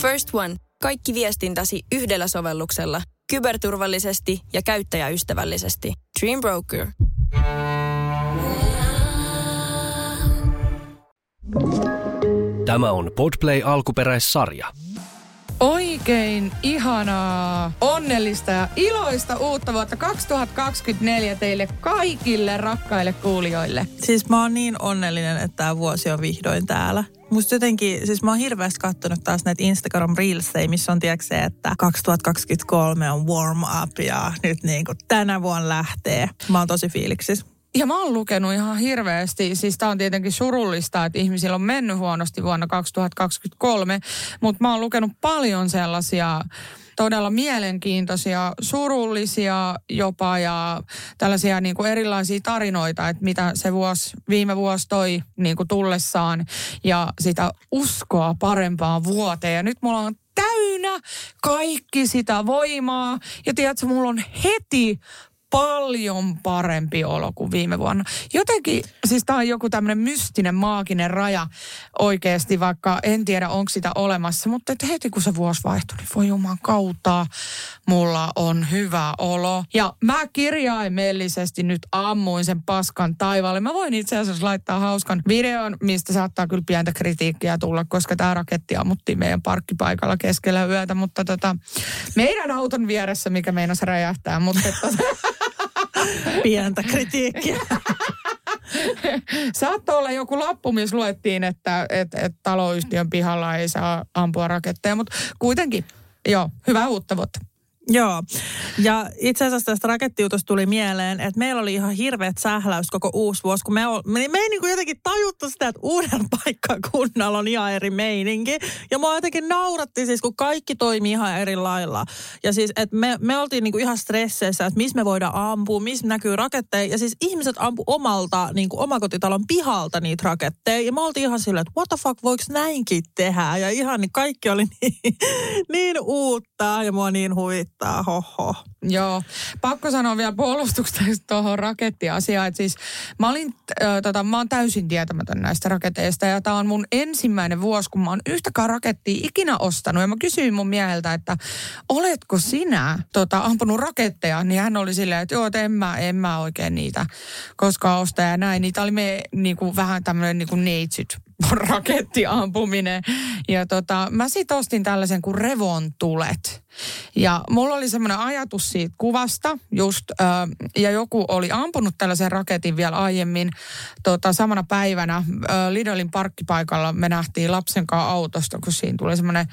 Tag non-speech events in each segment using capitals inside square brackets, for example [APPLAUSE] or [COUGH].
First One. Kaikki viestintäsi yhdellä sovelluksella. Kyberturvallisesti ja käyttäjäystävällisesti. Dream Broker. Tämä on Podplay alkuperäissarja. Oikein ihanaa, onnellista ja iloista uutta vuotta 2024 teille kaikille rakkaille kuulijoille. Siis mä oon niin onnellinen, että tämä vuosi on vihdoin täällä. Musta jotenkin, siis mä oon hirveästi kattonut taas näitä Instagram Reelsejä, missä on tiedätkö että 2023 on warm up ja nyt niin kuin tänä vuonna lähtee. Mä oon tosi fiiliksissä. Ja mä oon lukenut ihan hirveästi, siis tää on tietenkin surullista, että ihmisillä on mennyt huonosti vuonna 2023, mutta mä oon lukenut paljon sellaisia todella mielenkiintoisia, surullisia jopa ja tällaisia niin kuin erilaisia tarinoita, että mitä se vuosi, viime vuosi toi niin kuin tullessaan ja sitä uskoa parempaan vuoteen. Ja nyt mulla on täynnä kaikki sitä voimaa ja tiedätkö, mulla on heti paljon parempi olo kuin viime vuonna. Jotenkin, siis tämä on joku tämmöinen mystinen, maaginen raja oikeasti, vaikka en tiedä onko sitä olemassa, mutta että heti kun se vuosi vaihtui, niin voi juman kautta, mulla on hyvä olo. Ja mä kirjaimellisesti nyt ammuin sen paskan taivaalle. Mä voin itse asiassa laittaa hauskan videon, mistä saattaa kyllä pientä kritiikkiä tulla, koska tämä raketti ammuttiin meidän parkkipaikalla keskellä yötä, mutta tota, meidän auton vieressä, mikä meinasi räjähtää, mutta että, [LAUGHS] Pientä kritiikkiä. Saattoi olla joku lappu, missä luettiin, että, että, että taloyhtiön pihalla ei saa ampua raketteja, mutta kuitenkin, joo, hyvää uutta vuotta. Joo. Ja itse asiassa tästä rakettiutosta tuli mieleen, että meillä oli ihan hirveät sähläys koko uusi vuosi, kun me, me, me ei niin kuin jotenkin tajuttu sitä, että uuden [LAUGHS] paikkakunnalla on ihan eri meininki. Ja mua jotenkin nauratti siis, kun kaikki toimii ihan eri lailla. Ja siis, että me, me oltiin niin kuin ihan stresseissä, että missä me voidaan ampua, missä näkyy raketteja. Ja siis ihmiset ampu omalta, niin kuin omakotitalon pihalta niitä raketteja. Ja me oltiin ihan silleen, että what the fuck, voiko näinkin tehdä? Ja ihan niin kaikki oli [LAUGHS] niin, niin uutta ja mua niin huvittaa haittaa, hoho. Joo, pakko sanoa vielä puolustuksesta tuohon rakettiasiaan, että siis mä olin, äh, tota, mä oon täysin tietämätön näistä raketeista ja tämä on mun ensimmäinen vuosi, kun mä oon yhtäkään rakettia ikinä ostanut ja mä kysyin mun mieheltä, että oletko sinä tota, ampunut raketteja, niin hän oli silleen, että joo, että en mä, en mä oikein niitä koskaan osta ja näin. Niitä oli me niinku, vähän tämmöinen niinku neitsyt [LAUGHS] rakettiampuminen. Ja tota, mä sit ostin tällaisen kuin revontulet. Ja mulla oli semmoinen ajatus siitä kuvasta just, äh, ja joku oli ampunut tällaisen raketin vielä aiemmin tota, samana päivänä. Äh, Lidolin parkkipaikalla me nähtiin lapsen kanssa autosta, kun siinä tuli semmoinen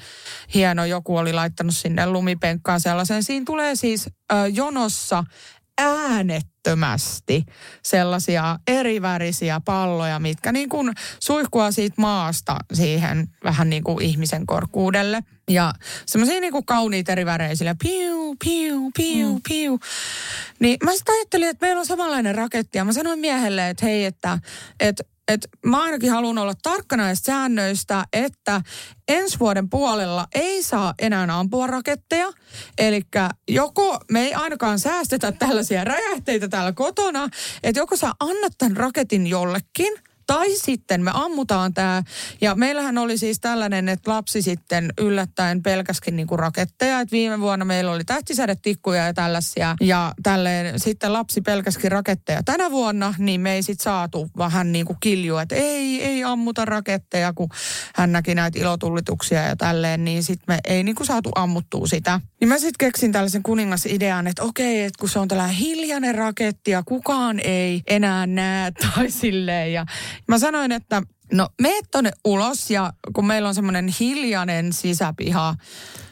hieno, joku oli laittanut sinne lumipenkkaan sellaisen. Siinä tulee siis äh, jonossa äänettömästi sellaisia erivärisiä palloja, mitkä niin kuin suihkua siitä maasta siihen vähän niin kuin ihmisen korkuudelle. Ja semmoisia niin kuin kauniita eriväreisiä, piu, piu, piu, mm. piu. Niin mä sitten ajattelin, että meillä on samanlainen raketti ja mä sanoin miehelle, että hei, että, että että mä ainakin haluan olla tarkkana näistä säännöistä, että ensi vuoden puolella ei saa enää ampua raketteja. Eli joko me ei ainakaan säästetä tällaisia [LAUGHS] räjähteitä täällä kotona, että joko sä annat tämän raketin jollekin – tai sitten me ammutaan tämä. Ja meillähän oli siis tällainen, että lapsi sitten yllättäen pelkäskin niinku raketteja. Että viime vuonna meillä oli tähtisädetikkuja ja tällaisia. Ja tälleen sitten lapsi pelkäskin raketteja. Tänä vuonna niin me ei sitten saatu vähän niin kuin kilju, että ei, ei ammuta raketteja, kun hän näki näitä ilotullituksia ja tälleen. Niin sitten me ei niinku saatu ammuttua sitä. Niin mä sitten keksin tällaisen kuningasidean, että okei, että kun se on tällainen hiljainen raketti ja kukaan ei enää näe [LAUGHS] tai silleen. Ja Mä sanoin, että no meet tonne ulos ja kun meillä on semmoinen hiljainen sisäpiha,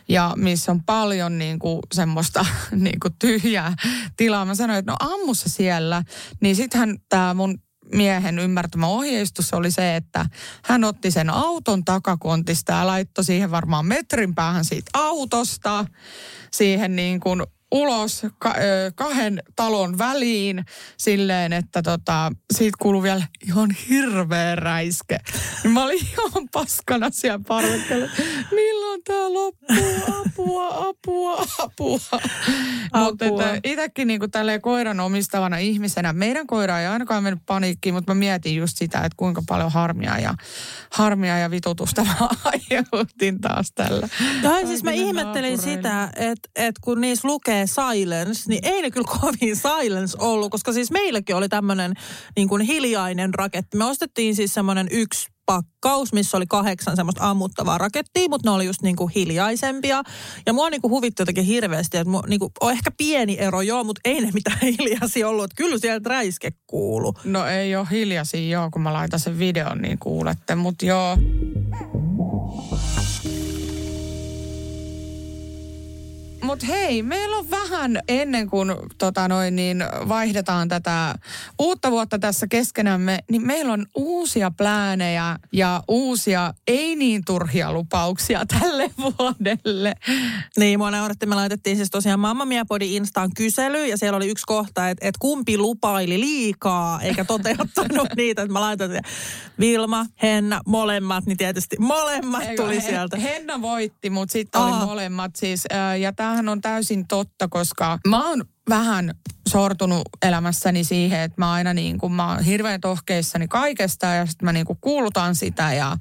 ja missä on paljon niin kuin semmoista [LAUGHS] niin kuin tyhjää tilaa. Mä sanoin, että no ammu se siellä. Niin sittenhän tämä mun miehen ymmärtämä ohjeistus oli se, että hän otti sen auton takakontista ja laittoi siihen varmaan metrin päähän siitä autosta, siihen niin kuin ulos ka- kahden talon väliin silleen, että tota, siitä kuuluu vielä ihan hirveä räiske. Mä olin ihan paskana siellä parvekkeella. Milloin tää loppuu? Apua, apua, apua. Mutta itsekin niinku tälleen koiran omistavana ihmisenä, meidän koira ei ainakaan mennyt paniikkiin, mutta mä mietin just sitä, että kuinka paljon harmia ja harmia ja vitutusta mä [LAUGHS] aiheutin taas tällä. Tai siis mä ihmettelin naapureille. sitä, että, että kun niissä lukee silence, niin ei ne kyllä [LAUGHS] kovin silence ollut, koska siis meilläkin oli tämmöinen niin kuin hiljainen raketti. Me ostettiin siis semmoinen yksi pakkaus, missä oli kahdeksan semmoista ammuttavaa rakettia, mutta ne oli just niinku hiljaisempia. Ja mua niinku huvitti jotenkin hirveästi, että mua, niinku, on ehkä pieni ero joo, mutta ei ne mitään [LAUGHS] hiljaisia ollut. Että kyllä sieltä räiske kuulu. No ei ole hiljaisia joo, kun mä laitan sen videon, niin kuulette. Mutta joo, Mutta hei, meillä on vähän ennen kuin tota noin, niin vaihdetaan tätä uutta vuotta tässä keskenämme, niin meillä on uusia pläänejä ja uusia ei niin turhia lupauksia tälle [LAUGHS] vuodelle. Niin, mua nauratti. Me laitettiin siis tosiaan Mamma Mia Podi Instaan kysely ja siellä oli yksi kohta, että, että kumpi lupaili liikaa eikä toteuttanut [LAUGHS] niitä. Että mä laitan että Vilma, Henna, molemmat, niin tietysti molemmat Eikö, tuli sieltä. Henna voitti, mutta sitten oli molemmat siis. Ja tämähän on täysin totta, koska mä oon vähän sortunut elämässäni siihen, että mä aina niin kuin, mä oon hirveän tohkeissani kaikesta ja sitten mä niin kuin kuulutan sitä ja,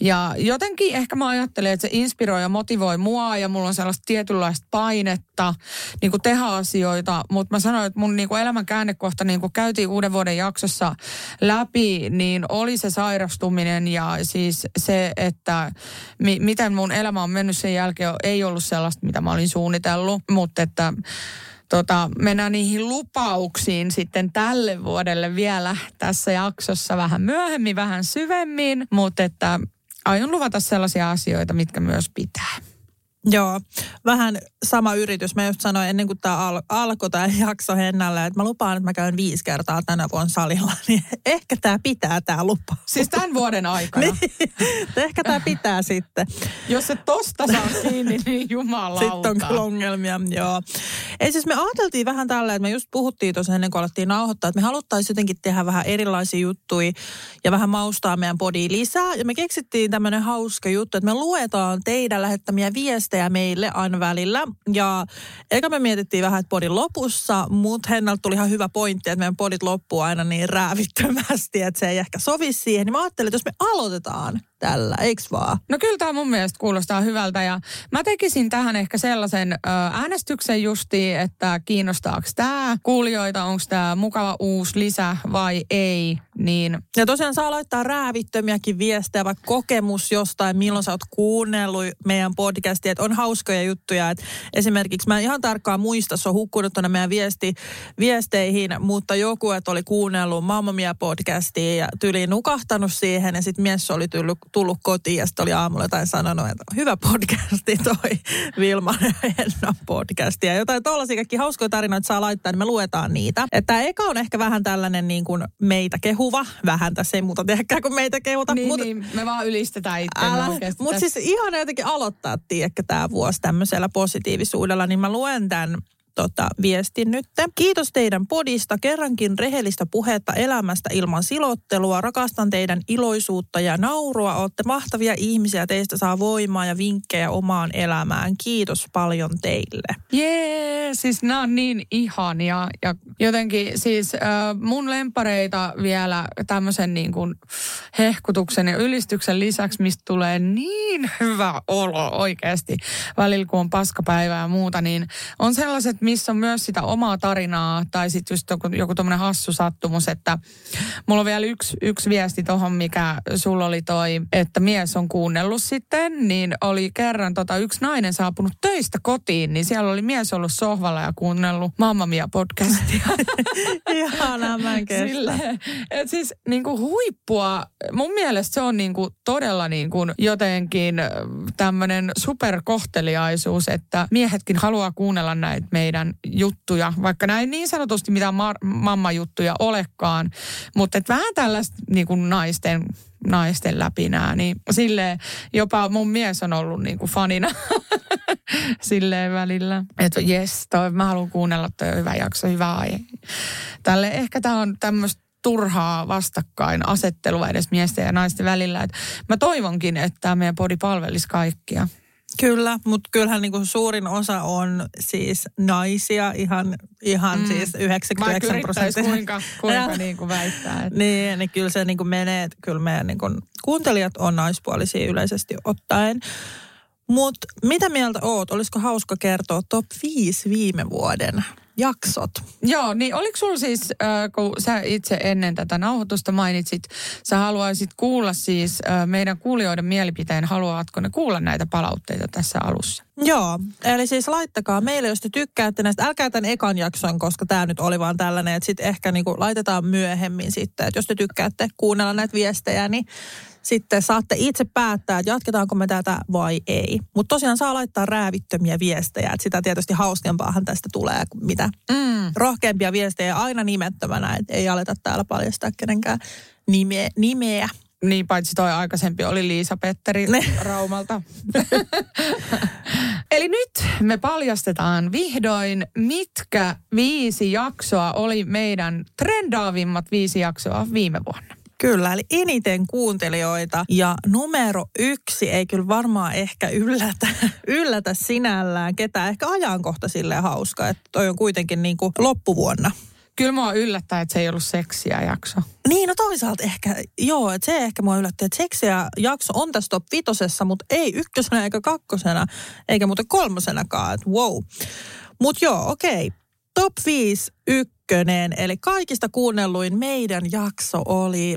ja jotenkin ehkä mä ajattelen, että se inspiroi ja motivoi mua ja mulla on sellaista tietynlaista painetta niin kuin tehdä asioita, mutta mä sanoin, että mun niin kuin elämän käännekohta niin kuin käytiin uuden vuoden jaksossa läpi, niin oli se sairastuminen ja siis se, että mi- miten mun elämä on mennyt sen jälkeen, ei ollut sellaista, mitä mä olin suunnitellut, mutta että tota, mennään niihin lupauksiin sitten tälle vuodelle vielä tässä jaksossa vähän myöhemmin, vähän syvemmin, mutta että aion luvata sellaisia asioita, mitkä myös pitää. Joo, vähän sama yritys. Mä just sanoin ennen kuin tämä al- alkoi tämä jakso Hennalle, että mä lupaan, että mä käyn viisi kertaa tänä vuonna salilla. [LAUGHS] Niin ehkä tämä pitää tämä lupa. Siis tämän vuoden aikana. [LAUGHS] Niin, ehkä tämä pitää sitten. Jos se tosta saa kiinni, niin jumalauta. Sitten on kyllä ongelmia, joo. Ei siis me ajateltiin vähän tällä, että me just puhuttiin tuossa ennen kuin alettiin nauhoittaa, että me haluttaisiin jotenkin tehdä vähän erilaisia juttuja ja vähän maustaa meidän podia lisää. Ja me keksittiin tämmöinen hauska juttu, että me luetaan teidän lähettämiä viestejä meille aina välillä. Ja eka me mietittiin vähän, että podin lopussa, mutta Hennalta tuli ihan hyvä pointti, että meidän podit loppuu aina niin räävittömästi, että se ei ehkä sovi siihen. Niin mä ajattelin, että jos me aloitetaan tällä, eiks vaan? No kyllä tämä mun mielestä kuulostaa hyvältä ja mä tekisin tähän ehkä sellaisen ö, äänestyksen justiin, että kiinnostaako tämä kuulijoita, onko tämä mukava uusi lisä vai ei, niin Ja tosiaan saa laittaa räävittömiäkin viestejä, vaikka kokemus jostain, milloin sä oot kuunnellut meidän podcastia, että on hauskoja juttuja. Että esimerkiksi mä en ihan tarkkaan muista, se on hukkunut tuonne meidän viesti, viesteihin, mutta joku, että oli kuunnellut Mamma Mia podcastia ja tyyliin nukahtanut siihen ja sitten mies oli tullut, tullut kotiin ja sitten oli aamulla jotain sanonut, että hyvä podcasti toi Vilman ja Hennan podcasti. Ja jotain tollaisia kaikki hauskoja tarinoita saa laittaa, niin me luetaan niitä. Että eka on ehkä vähän tällainen niin kuin meitä kehuva, vähän tässä ei muuta tehdäkään kuin meitä kehuta. niin, mut- niin me vaan ylistetään oikeasti. mutta siis ihan jotenkin aloittaa, tiedätkö, tämä vuosi tämmöisellä positiivisuudella, niin mä luen tämän tota, viestin nyt. Kiitos teidän podista, kerrankin rehellistä puhetta elämästä ilman silottelua. Rakastan teidän iloisuutta ja naurua. Olette mahtavia ihmisiä, teistä saa voimaa ja vinkkejä omaan elämään. Kiitos paljon teille. Jee, siis nämä on niin ihania. Ja jotenkin siis äh, mun lempareita vielä tämmöisen niin kuin hehkutuksen ja ylistyksen lisäksi, mistä tulee niin hyvä olo oikeasti välillä, kun on paskapäivä ja muuta, niin on sellaiset, missä on myös sitä omaa tarinaa tai sitten just joku, joku tommonen hassu sattumus, että mulla on vielä yksi, yksi viesti tohon, mikä sulla oli toi, että mies on kuunnellut sitten, niin oli kerran tota, yksi nainen saapunut töistä kotiin, niin siellä oli mies ollut sohvalla ja kuunnellut Mamma Mia podcastia. [LAUGHS] Ihanaa, mä en kestä. Silleen, et siis niinku huippua, mun mielestä se on niinku todella niinku jotenkin tämmöinen superkohteliaisuus, että miehetkin haluaa kuunnella näitä meidän juttuja, vaikka näin niin sanotusti mitään mar- mamma-juttuja olekaan, mutta et vähän tällaista niinku naisten naisten läpinää, niin silleen jopa mun mies on ollut niinku fanina [LAUGHS] silleen välillä. Että jes, mä haluan kuunnella, toi hyvä jakso, hyvä aihe. Tälle ehkä tämä on tämmöistä turhaa vastakkain asettelua edes miesten ja naisten välillä. Et mä toivonkin, että tämä meidän podi palvelisi kaikkia. Kyllä, mutta kyllähän niinku suurin osa on siis naisia, ihan, ihan mm. siis 99 prosenttia. kuinka, kuinka niin kuin väittää. Että... Niin, niin kyllä se niinku menee, että kyllä meidän niinku kuuntelijat on naispuolisia yleisesti ottaen. Mutta mitä mieltä oot? Olisiko hauska kertoa top 5 viime vuoden jaksot. Joo, niin oliko sulla siis, äh, kun sä itse ennen tätä nauhoitusta mainitsit, sä haluaisit kuulla siis äh, meidän kuulijoiden mielipiteen, haluatko ne kuulla näitä palautteita tässä alussa? Joo, eli siis laittakaa meille, jos te tykkäätte näistä. Älkää tämän ekan jakson, koska tämä nyt oli vaan tällainen, että sitten ehkä niinku laitetaan myöhemmin sitten, että jos te tykkäätte kuunnella näitä viestejä, niin sitten saatte itse päättää, että jatketaanko me tätä vai ei. Mutta tosiaan saa laittaa räävittömiä viestejä, että sitä tietysti hauskempaahan tästä tulee kuin mitä mm. rohkeampia viestejä aina nimettömänä, että ei aleta täällä paljastaa kenenkään nimeä. nimeä. Niin, paitsi toi aikaisempi oli Liisa Petteri ne. Raumalta. [LAUGHS] Eli nyt me paljastetaan vihdoin, mitkä viisi jaksoa oli meidän trendaavimmat viisi jaksoa viime vuonna. Kyllä, eli eniten kuuntelijoita. Ja numero yksi ei kyllä varmaan ehkä yllätä, [LAUGHS] yllätä sinällään ketään. Ehkä ajankohta silleen hauska, että toi on kuitenkin niin kuin loppuvuonna. Kyllä mua yllättää, että se ei ollut seksiä jakso. Niin, no toisaalta ehkä, joo, että se ehkä mua yllätti, että seksiä jakso on tässä top vitosessa, mutta ei ykkösenä eikä kakkosena, eikä muuten kolmosenakaan, että wow. Mutta joo, okei. Okay. Top 5 ykkönen, eli kaikista kuunnelluin meidän jakso oli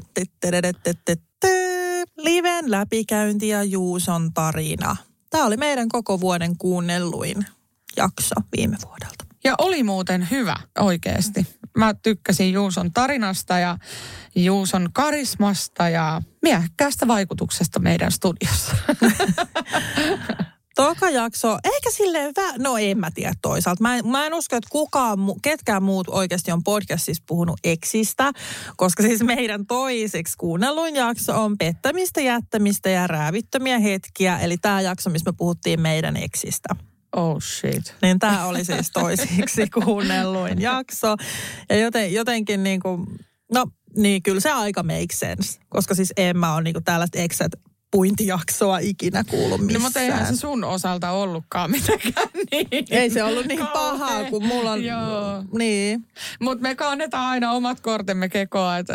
Liven läpikäynti ja Juuson tarina. Tämä oli meidän koko vuoden kuunnelluin jakso viime vuodelta. Ja oli muuten hyvä oikeasti. Mä tykkäsin Juuson tarinasta ja Juuson karismasta ja miehekkäästä vaikutuksesta meidän studiossa. Toka jakso, ehkä silleen, vä- no en mä tiedä toisaalta. Mä en, mä en usko, että kukaan, ketkään muut oikeasti on podcastissa puhunut eksistä, koska siis meidän toiseksi kuunnelluin jakso on pettämistä, jättämistä ja räävittömiä hetkiä. Eli tämä jakso, missä me puhuttiin meidän eksistä. Oh shit. Niin tämä oli siis toisiksi [LAUGHS] kuunnelluin jakso. Ja joten, jotenkin niin kuin, no niin kyllä se aika makes sense. Koska siis en mä ole niin kuin tällaiset eksät puintijaksoa ikinä kuulu missään. No mutta eihän se sun osalta ollutkaan mitenkään niin. Ei se ollut niin pahaa kuin mulla on. Joo. Niin. Mutta me kannetaan aina omat kortemme kekoa, että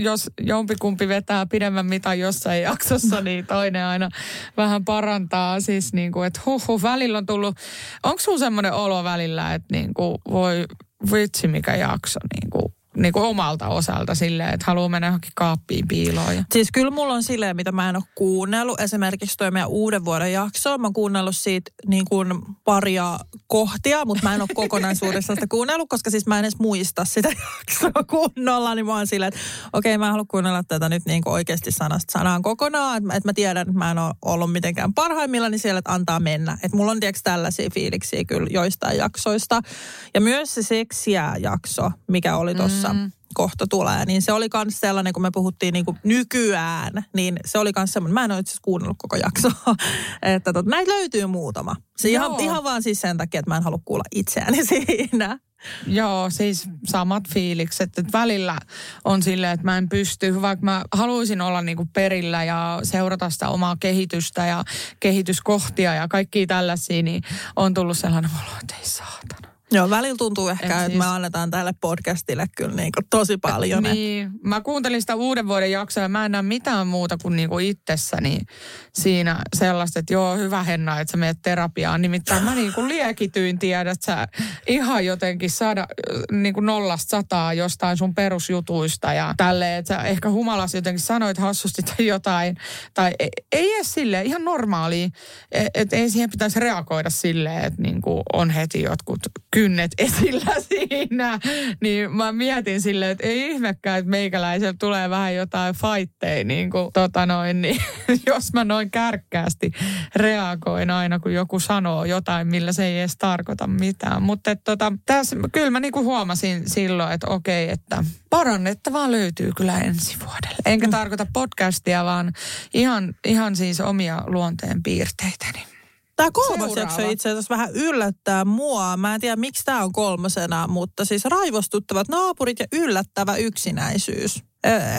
jos jompikumpi vetää pidemmän mitan jossain jaksossa, [LAUGHS] niin toinen aina vähän parantaa. Siis niin kuin, että huh, huh välillä on tullut, onko sun semmoinen olo välillä, että niin kuin voi vitsi mikä jakso niin kuin niin kuin omalta osalta silleen, että haluaa mennä johonkin kaappiin piiloon. Siis kyllä mulla on silleen, mitä mä en ole kuunnellut. Esimerkiksi toi meidän uuden vuoden jakso. Mä oon kuunnellut siitä niin kuin paria kohtia, mutta mä en ole kokonaisuudessaan sitä kuunnellut, koska siis mä en edes muista sitä [LAUGHS] jaksoa kunnolla. Niin mä oon silleen, että okei, okay, mä haluan kuunnella tätä nyt niin kuin oikeasti sanasta sanaan kokonaan. Että et mä tiedän, että mä en ole ollut mitenkään parhaimmillaan, niin siellä, että antaa mennä. Että mulla on tiedätkö tällaisia fiiliksiä kyllä joistain jaksoista. Ja myös se seksiä jakso, mikä oli tuossa mm. Kohta tulee, niin se oli myös sellainen, kun me puhuttiin niin kuin nykyään, niin se oli myös semmoinen, mä en ole itse kuunnellut koko jaksoa, [LAUGHS] että tot, näitä löytyy muutama. Se ihan, ihan vaan siis sen takia, että mä en halua kuulla itseäni [LAUGHS] siinä. Joo, siis samat fiilikset. Että välillä on silleen, että mä en pysty, vaikka mä haluaisin olla niinku perillä ja seurata sitä omaa kehitystä ja kehityskohtia ja kaikkia tällaisia, niin on tullut sellainen olo, että ei saatana. Joo, välillä tuntuu ehkä, että siis... me annetaan tälle podcastille kyllä niin kuin tosi paljon. niin, mä kuuntelin sitä uuden vuoden jaksoa ja mä en näe mitään muuta kuin, niin kuin itsessäni siinä sellaista, että joo, hyvä Henna, että sä menet terapiaan. Nimittäin mä niin kuin liekityin, tiedät sä, ihan jotenkin saada niin kuin nollasta sataa jostain sun perusjutuista ja tälleen, että sä ehkä humalas jotenkin sanoit hassusti tai jotain. Tai ei, ei edes silleen, ihan normaali, että et ei siihen pitäisi reagoida silleen, että niin kuin on heti jotkut kynnet esillä [LAUGHS] siinä. Niin mä mietin silleen, että ei ihmekään, että meikäläisellä tulee vähän jotain fightteja, niin kuin tota noin, niin [LAUGHS] jos mä noin kärkkäästi reagoin aina, kun joku sanoo jotain, millä se ei edes tarkoita mitään. Mutta tota, tässä kyllä mä niinku huomasin silloin, että okei, että parannettavaa löytyy kyllä ensi vuodelle. Enkä mm. tarkoita podcastia, vaan ihan, ihan siis omia luonteen piirteitäni. Tämä kolmas jakso itse asiassa vähän yllättää mua. Mä en tiedä, miksi tämä on kolmosena, mutta siis raivostuttavat naapurit ja yllättävä yksinäisyys.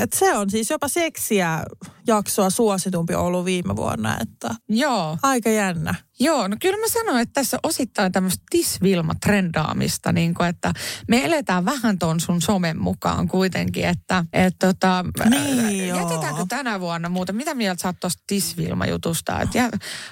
Et se on siis jopa seksiä jaksoa suositumpi ollut viime vuonna. Että Joo. Aika jännä. Joo, no kyllä mä sanoin, että tässä osittain tämmöistä tisvilma-trendaamista, niin kuin, että me eletään vähän ton sun somen mukaan kuitenkin, että et, tota, Niin, jätetäänkö tänä vuonna muuta? Mitä mieltä sä oot tuosta tisvilma-jutusta? Et jä,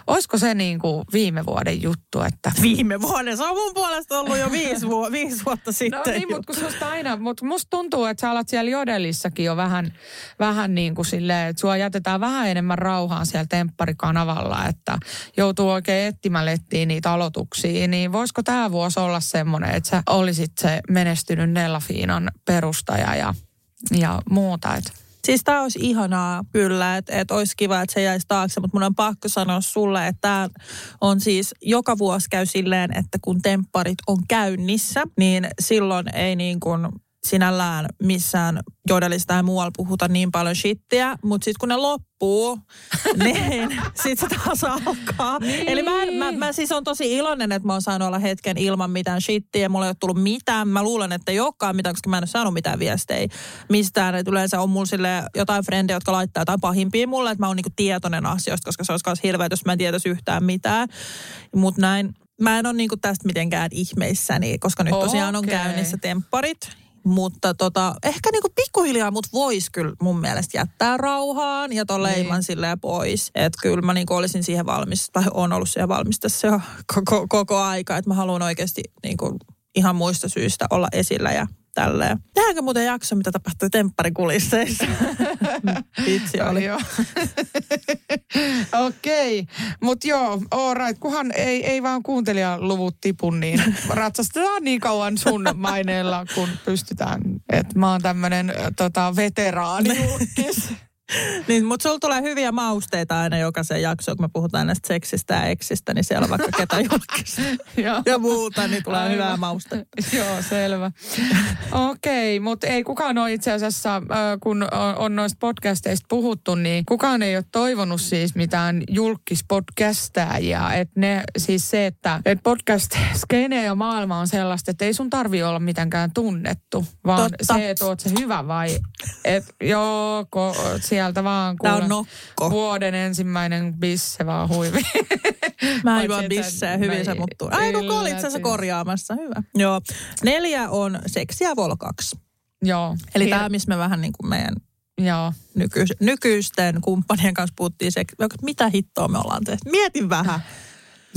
olisiko se niin kuin viime vuoden juttu, että... Viime vuonna. Se on mun puolesta ollut jo viisi, [LAUGHS] vu- viisi vuotta sitten. No niin, mutta kun susta aina, mutta musta tuntuu, että sä alat siellä jodelissakin jo vähän, vähän niin kuin silleen, että sua jätetään vähän enemmän rauhaan siellä tempparikanavalla, että joutuu oikein etsimään lettiin niitä aloituksia, niin voisiko tämä vuosi olla semmoinen, että sä olisit se menestynyt Nellafiinan perustaja ja, ja muuta, että Siis tää olisi ihanaa kyllä, että et olisi kiva, että se jäisi taakse, mutta mun on pakko sanoa sulle, että tämä on siis joka vuosi käy silleen, että kun tempparit on käynnissä, niin silloin ei niin kuin sinällään missään jodelista tai muualla puhuta niin paljon shittiä, mutta sitten kun ne loppuu, [LAUGHS] niin sitten se taas alkaa. Niin. Eli mä, en- mä, mä siis on tosi iloinen, että mä oon saanut olla hetken ilman mitään shittiä. Mulla ei ole tullut mitään. Mä luulen, että ei olekaan mitään, koska mä en ole saanut mitään viestejä mistään. Et yleensä on mulla sille jotain frendejä, jotka laittaa jotain pahimpia mulle, että mä oon niinku tietoinen asioista, koska se olisi myös hirveä, jos mä en tietäisi yhtään mitään. Mutta näin, mä en ole niinku tästä mitenkään ihmeissäni, koska nyt tosiaan on Okei. käynnissä tempparit. Mutta tota, ehkä niinku pikkuhiljaa mut vois kyllä mun mielestä jättää rauhaan ja ton Niin. leiman silleen pois. Että kyllä mä niinku olisin siihen valmis, tai on ollut siihen valmis tässä jo koko, koko aika. Että mä haluan oikeasti niinku ihan muista syistä olla esillä ja tälleen. Tehdäänkö muuten jakso, mitä tapahtui temparikulisseissa? [LAUGHS] Vitsi oli. [LAUGHS] Okei, mutta joo, all right. Kunhan ei, ei vaan kuuntelijaluvut tipu, niin ratsastetaan niin kauan sun [LAUGHS] maineella, kun pystytään. Että mä oon tämmönen tota, veteraani. [LAUGHS] Niin, mutta sulla tulee hyviä mausteita aina jokaisen jaksoon, kun me puhutaan näistä seksistä ja eksistä, niin siellä on vaikka ketä [LAUGHS] julkista ja muuta, niin tulee Aivan. hyvää maustetta. [LAUGHS] Joo, selvä. Okei, mutta ei kukaan ole itse asiassa, kun on, on noista podcasteista puhuttu, niin kukaan ei ole toivonut siis mitään julkispodcastajia. Että ne, siis se, että et podcast-skene ja maailma on sellaista, että ei sun tarvi olla mitenkään tunnettu, vaan Totta. se, että oot se hyvä vai, että joo, ko, sieltä vaan Tää on kuule, nokko. vuoden ensimmäinen bisse vaan huivi. [LAUGHS] Mä juon että bissejä, hyvin se muttuu. Ai kun olit sä se korjaamassa, hyvä. Joo. Neljä on seksiä volkaksi. Joo. Eli Hir- tämä, missä me vähän niin kuin meidän Joo. nykyis- nykyisten kumppanien kanssa puhuttiin seks... Mitä hittoa me ollaan tehty? Mietin vähän.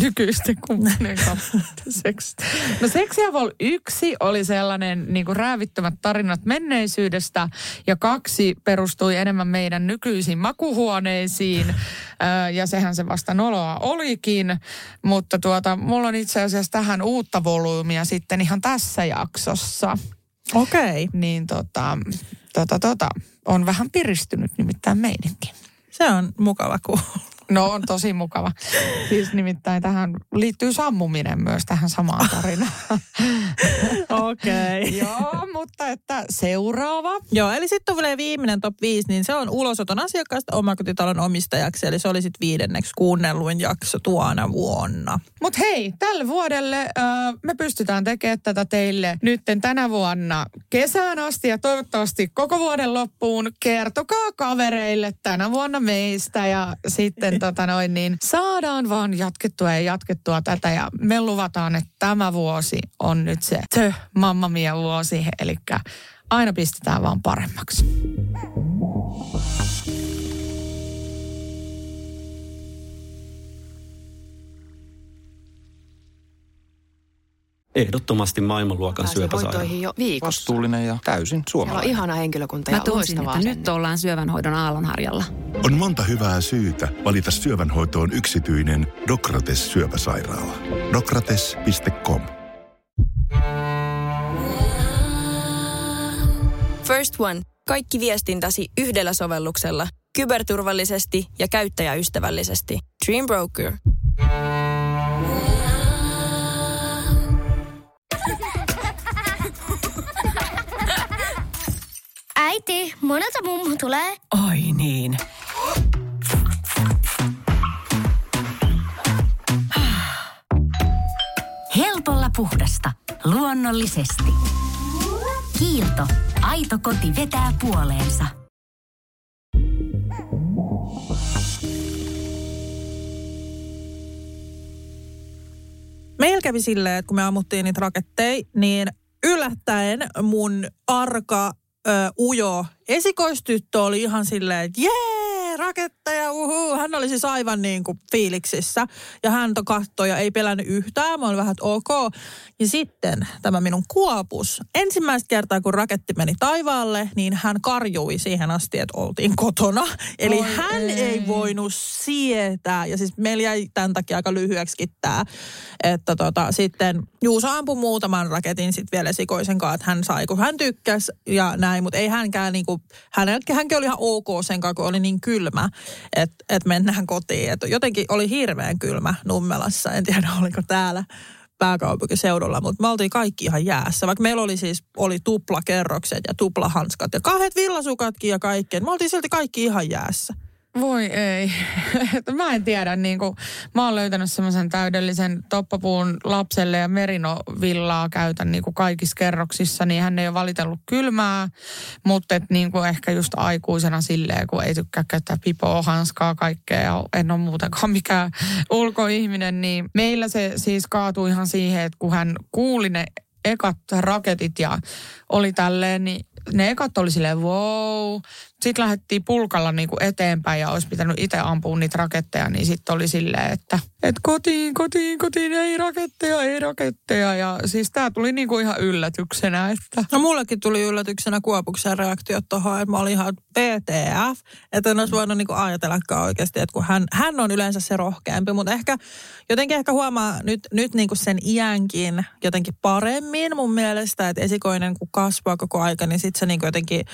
Nykyisten kumppanien kanssa [LAUGHS] seksistä. No Seksiä Vol 1 oli sellainen niin kuin räävittömät tarinat menneisyydestä ja kaksi perustui enemmän meidän nykyisiin makuhuoneisiin ja sehän se vasta noloa olikin. Mutta tuota, mulla on itse asiassa tähän uutta volyymia sitten ihan tässä jaksossa. Okei. Okay. Niin tota, tota, tota, on vähän piristynyt nimittäin meininki. Se on mukava kuulla. No on tosi mukava. Siis nimittäin tähän liittyy sammuminen myös tähän samaan tarinaan. Okei. Okay. Joo, mutta että seuraava. Joo, eli sitten vielä viimeinen top 5, niin se on ulosoton asiakkaasta omakotitalon omistajaksi. Eli se oli sitten viidenneksi kuunnelluin jakso tuona vuonna. Mutta hei, tälle vuodelle ö, me pystytään tekemään tätä teille nytten tänä vuonna kesään asti ja toivottavasti koko vuoden loppuun. Kertokaa kavereille tänä vuonna meistä ja sitten tota noin, niin saadaan vaan jatkettua ja jatkettua tätä ja me luvataan, että tämä vuosi on nyt se tö mamma mia vuosi, eli aina pistetään vaan paremmaksi. Ehdottomasti maailmanluokan Pääsin syöpäsairaala. hoitoihin jo viikossa. Vastuullinen ja täysin Siellä on suomalainen. ihana henkilökunta Mä ja tunsin, loistava että asenne. nyt ollaan syövänhoidon aallonharjalla. On monta hyvää syytä valita syövänhoitoon yksityinen Dokrates syöpäsairaala. Dokrates.com First One. Kaikki viestintäsi yhdellä sovelluksella. Kyberturvallisesti ja käyttäjäystävällisesti. Dream Broker. Äiti, monelta mummu tulee? Oi niin. Helpolla puhdasta. Luonnollisesti. Kiilto. Aito koti vetää puoleensa. kävi silleen, että kun me ammuttiin niitä raketteja, niin yllättäen mun arka, ö, ujo esikoistyttö oli ihan silleen, että jee, raketteja, uhu. Hän oli siis aivan niin kuin fiiliksissä. Ja hän katsoi ja ei pelännyt yhtään. Mä olin vähän, että ok. Ja sitten tämä minun kuopus. Ensimmäistä kertaa, kun raketti meni taivaalle, niin hän karjui siihen asti, että oltiin kotona. Eli Oi hän ei. ei. voinut sietää. Ja siis meillä jäi tämän takia aika lyhyeksi tämä, että tota, sitten Juuso ampui muutaman raketin sitten vielä esikoisen kanssa, että hän sai, kun hän tykkäsi ja näin, mutta ei hänkään niinku, hänelläkin hänkin oli ihan ok sen kanssa, kun oli niin kylmä, että et mennään kotiin. Et jotenkin oli hirveän kylmä Nummelassa, en tiedä [LAUGHS] oliko täällä pääkaupunkiseudulla, mutta me oltiin kaikki ihan jäässä. Vaikka meillä oli siis oli tuplakerrokset ja tuplahanskat ja kahdet villasukatkin ja kaikkea. Me oltiin silti kaikki ihan jäässä. Voi ei. [LAUGHS] Mä en tiedä, niin kuin, mä oon löytänyt semmoisen täydellisen toppapuun lapselle ja merinovillaa käytän niin kuin kaikissa kerroksissa, niin hän ei ole valitellut kylmää, mutta et, niin kuin ehkä just aikuisena silleen, kun ei tykkää käyttää pipoa, hanskaa, kaikkea ja en ole muutenkaan [LAUGHS] mikään ulkoihminen, niin meillä se siis kaatui ihan siihen, että kun hän kuuli ne ekat raketit ja oli tälleen, niin ne ekat oli silleen wow. Sitten lähdettiin pulkalla niinku eteenpäin ja olisi pitänyt itse ampua niitä raketteja, niin sitten oli silleen, että et kotiin, kotiin, kotiin, ei raketteja, ei raketteja. Ja siis tämä tuli niinku ihan yllätyksenä, että No mullekin tuli yllätyksenä Kuopuksen reaktiot tuohon, että mä olin ihan PTF, että en olisi voinut niinku ajatellakaan oikeasti, että kun hän, hän on yleensä se rohkeampi, mutta ehkä jotenkin ehkä huomaa nyt, nyt niinku sen iänkin jotenkin paremmin mun mielestä, että esikoinen kun kasvaa koko aika, niin sitten se niinku jotenkin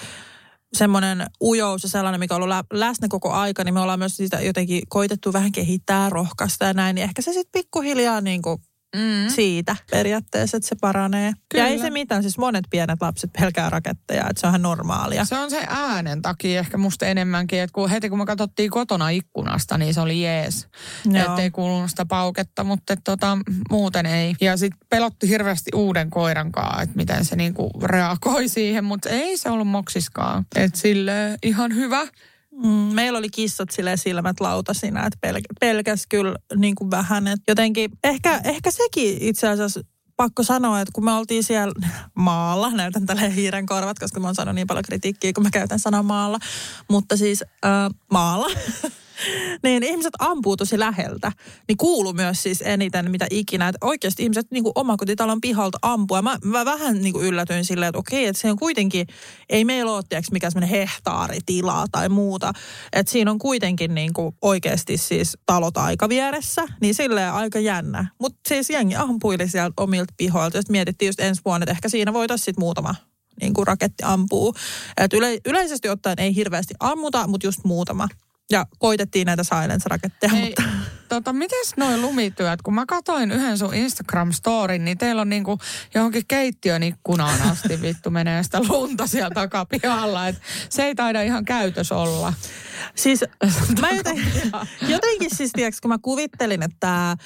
semmoinen ujous ja sellainen, mikä on ollut lä- läsnä koko aika, niin me ollaan myös sitä jotenkin koitettu vähän kehittää, rohkaista ja näin, niin ehkä se sitten pikkuhiljaa niin kuin mm. siitä periaatteessa, että se paranee. Kyllä. Ja ei se mitään, siis monet pienet lapset pelkää raketteja, että se on ihan normaalia. Se on se äänen takia ehkä musta enemmänkin, että kun heti kun me katsottiin kotona ikkunasta, niin se oli jees. Että ei kuulunut sitä pauketta, mutta et tota, muuten ei. Ja sitten pelotti hirveästi uuden koiran kanssa, että miten se niinku reagoi siihen, mutta ei se ollut moksiskaan. Että sille ihan hyvä. Mm, meillä oli kissat sille silmät lautasina, että pel- pelkäs kyllä niin kuin vähän. Et jotenkin, ehkä, ehkä sekin itse asiassa pakko sanoa, että kun me oltiin siellä [LAUGHS] maalla, näytän tälle hiiren korvat, koska mä oon saanut niin paljon kritiikkiä, kun mä käytän sanaa maalla, mutta siis äh, maalla, [LAUGHS] [LAUGHS] niin ihmiset ampuu tosi läheltä. Niin kuuluu myös siis eniten mitä ikinä, että oikeasti ihmiset niin omakotitalon pihalta ampuu. Ja mä, mä vähän niin yllätyin silleen, että okei, että se on kuitenkin, ei meillä ole tiiäks, mikä semmoinen hehtaaritila tai muuta. Että siinä on kuitenkin niin oikeasti siis talot aika vieressä, niin silleen aika jännä. Mutta siis jengi ampuili sieltä omilta pihoilta. Jos mietittiin just ensi vuonna, että ehkä siinä voitaisiin sitten muutama niin kuin raketti ampuu. Et yle, yleisesti ottaen ei hirveästi ammuta, mutta just muutama. Ja koitettiin näitä silence-raketteja, Hei, mutta... tota, mites noin lumityöt? Kun mä katsoin yhden sun Instagram-storin, niin teillä on niinku johonkin keittiön ikkunaan asti [LAUGHS] vittu menee sitä lunta siellä takapihalla. Et se ei taida ihan käytös olla. Siis [LAUGHS] mä jotenkin, jotenkin siis, tiiäks, kun mä kuvittelin, että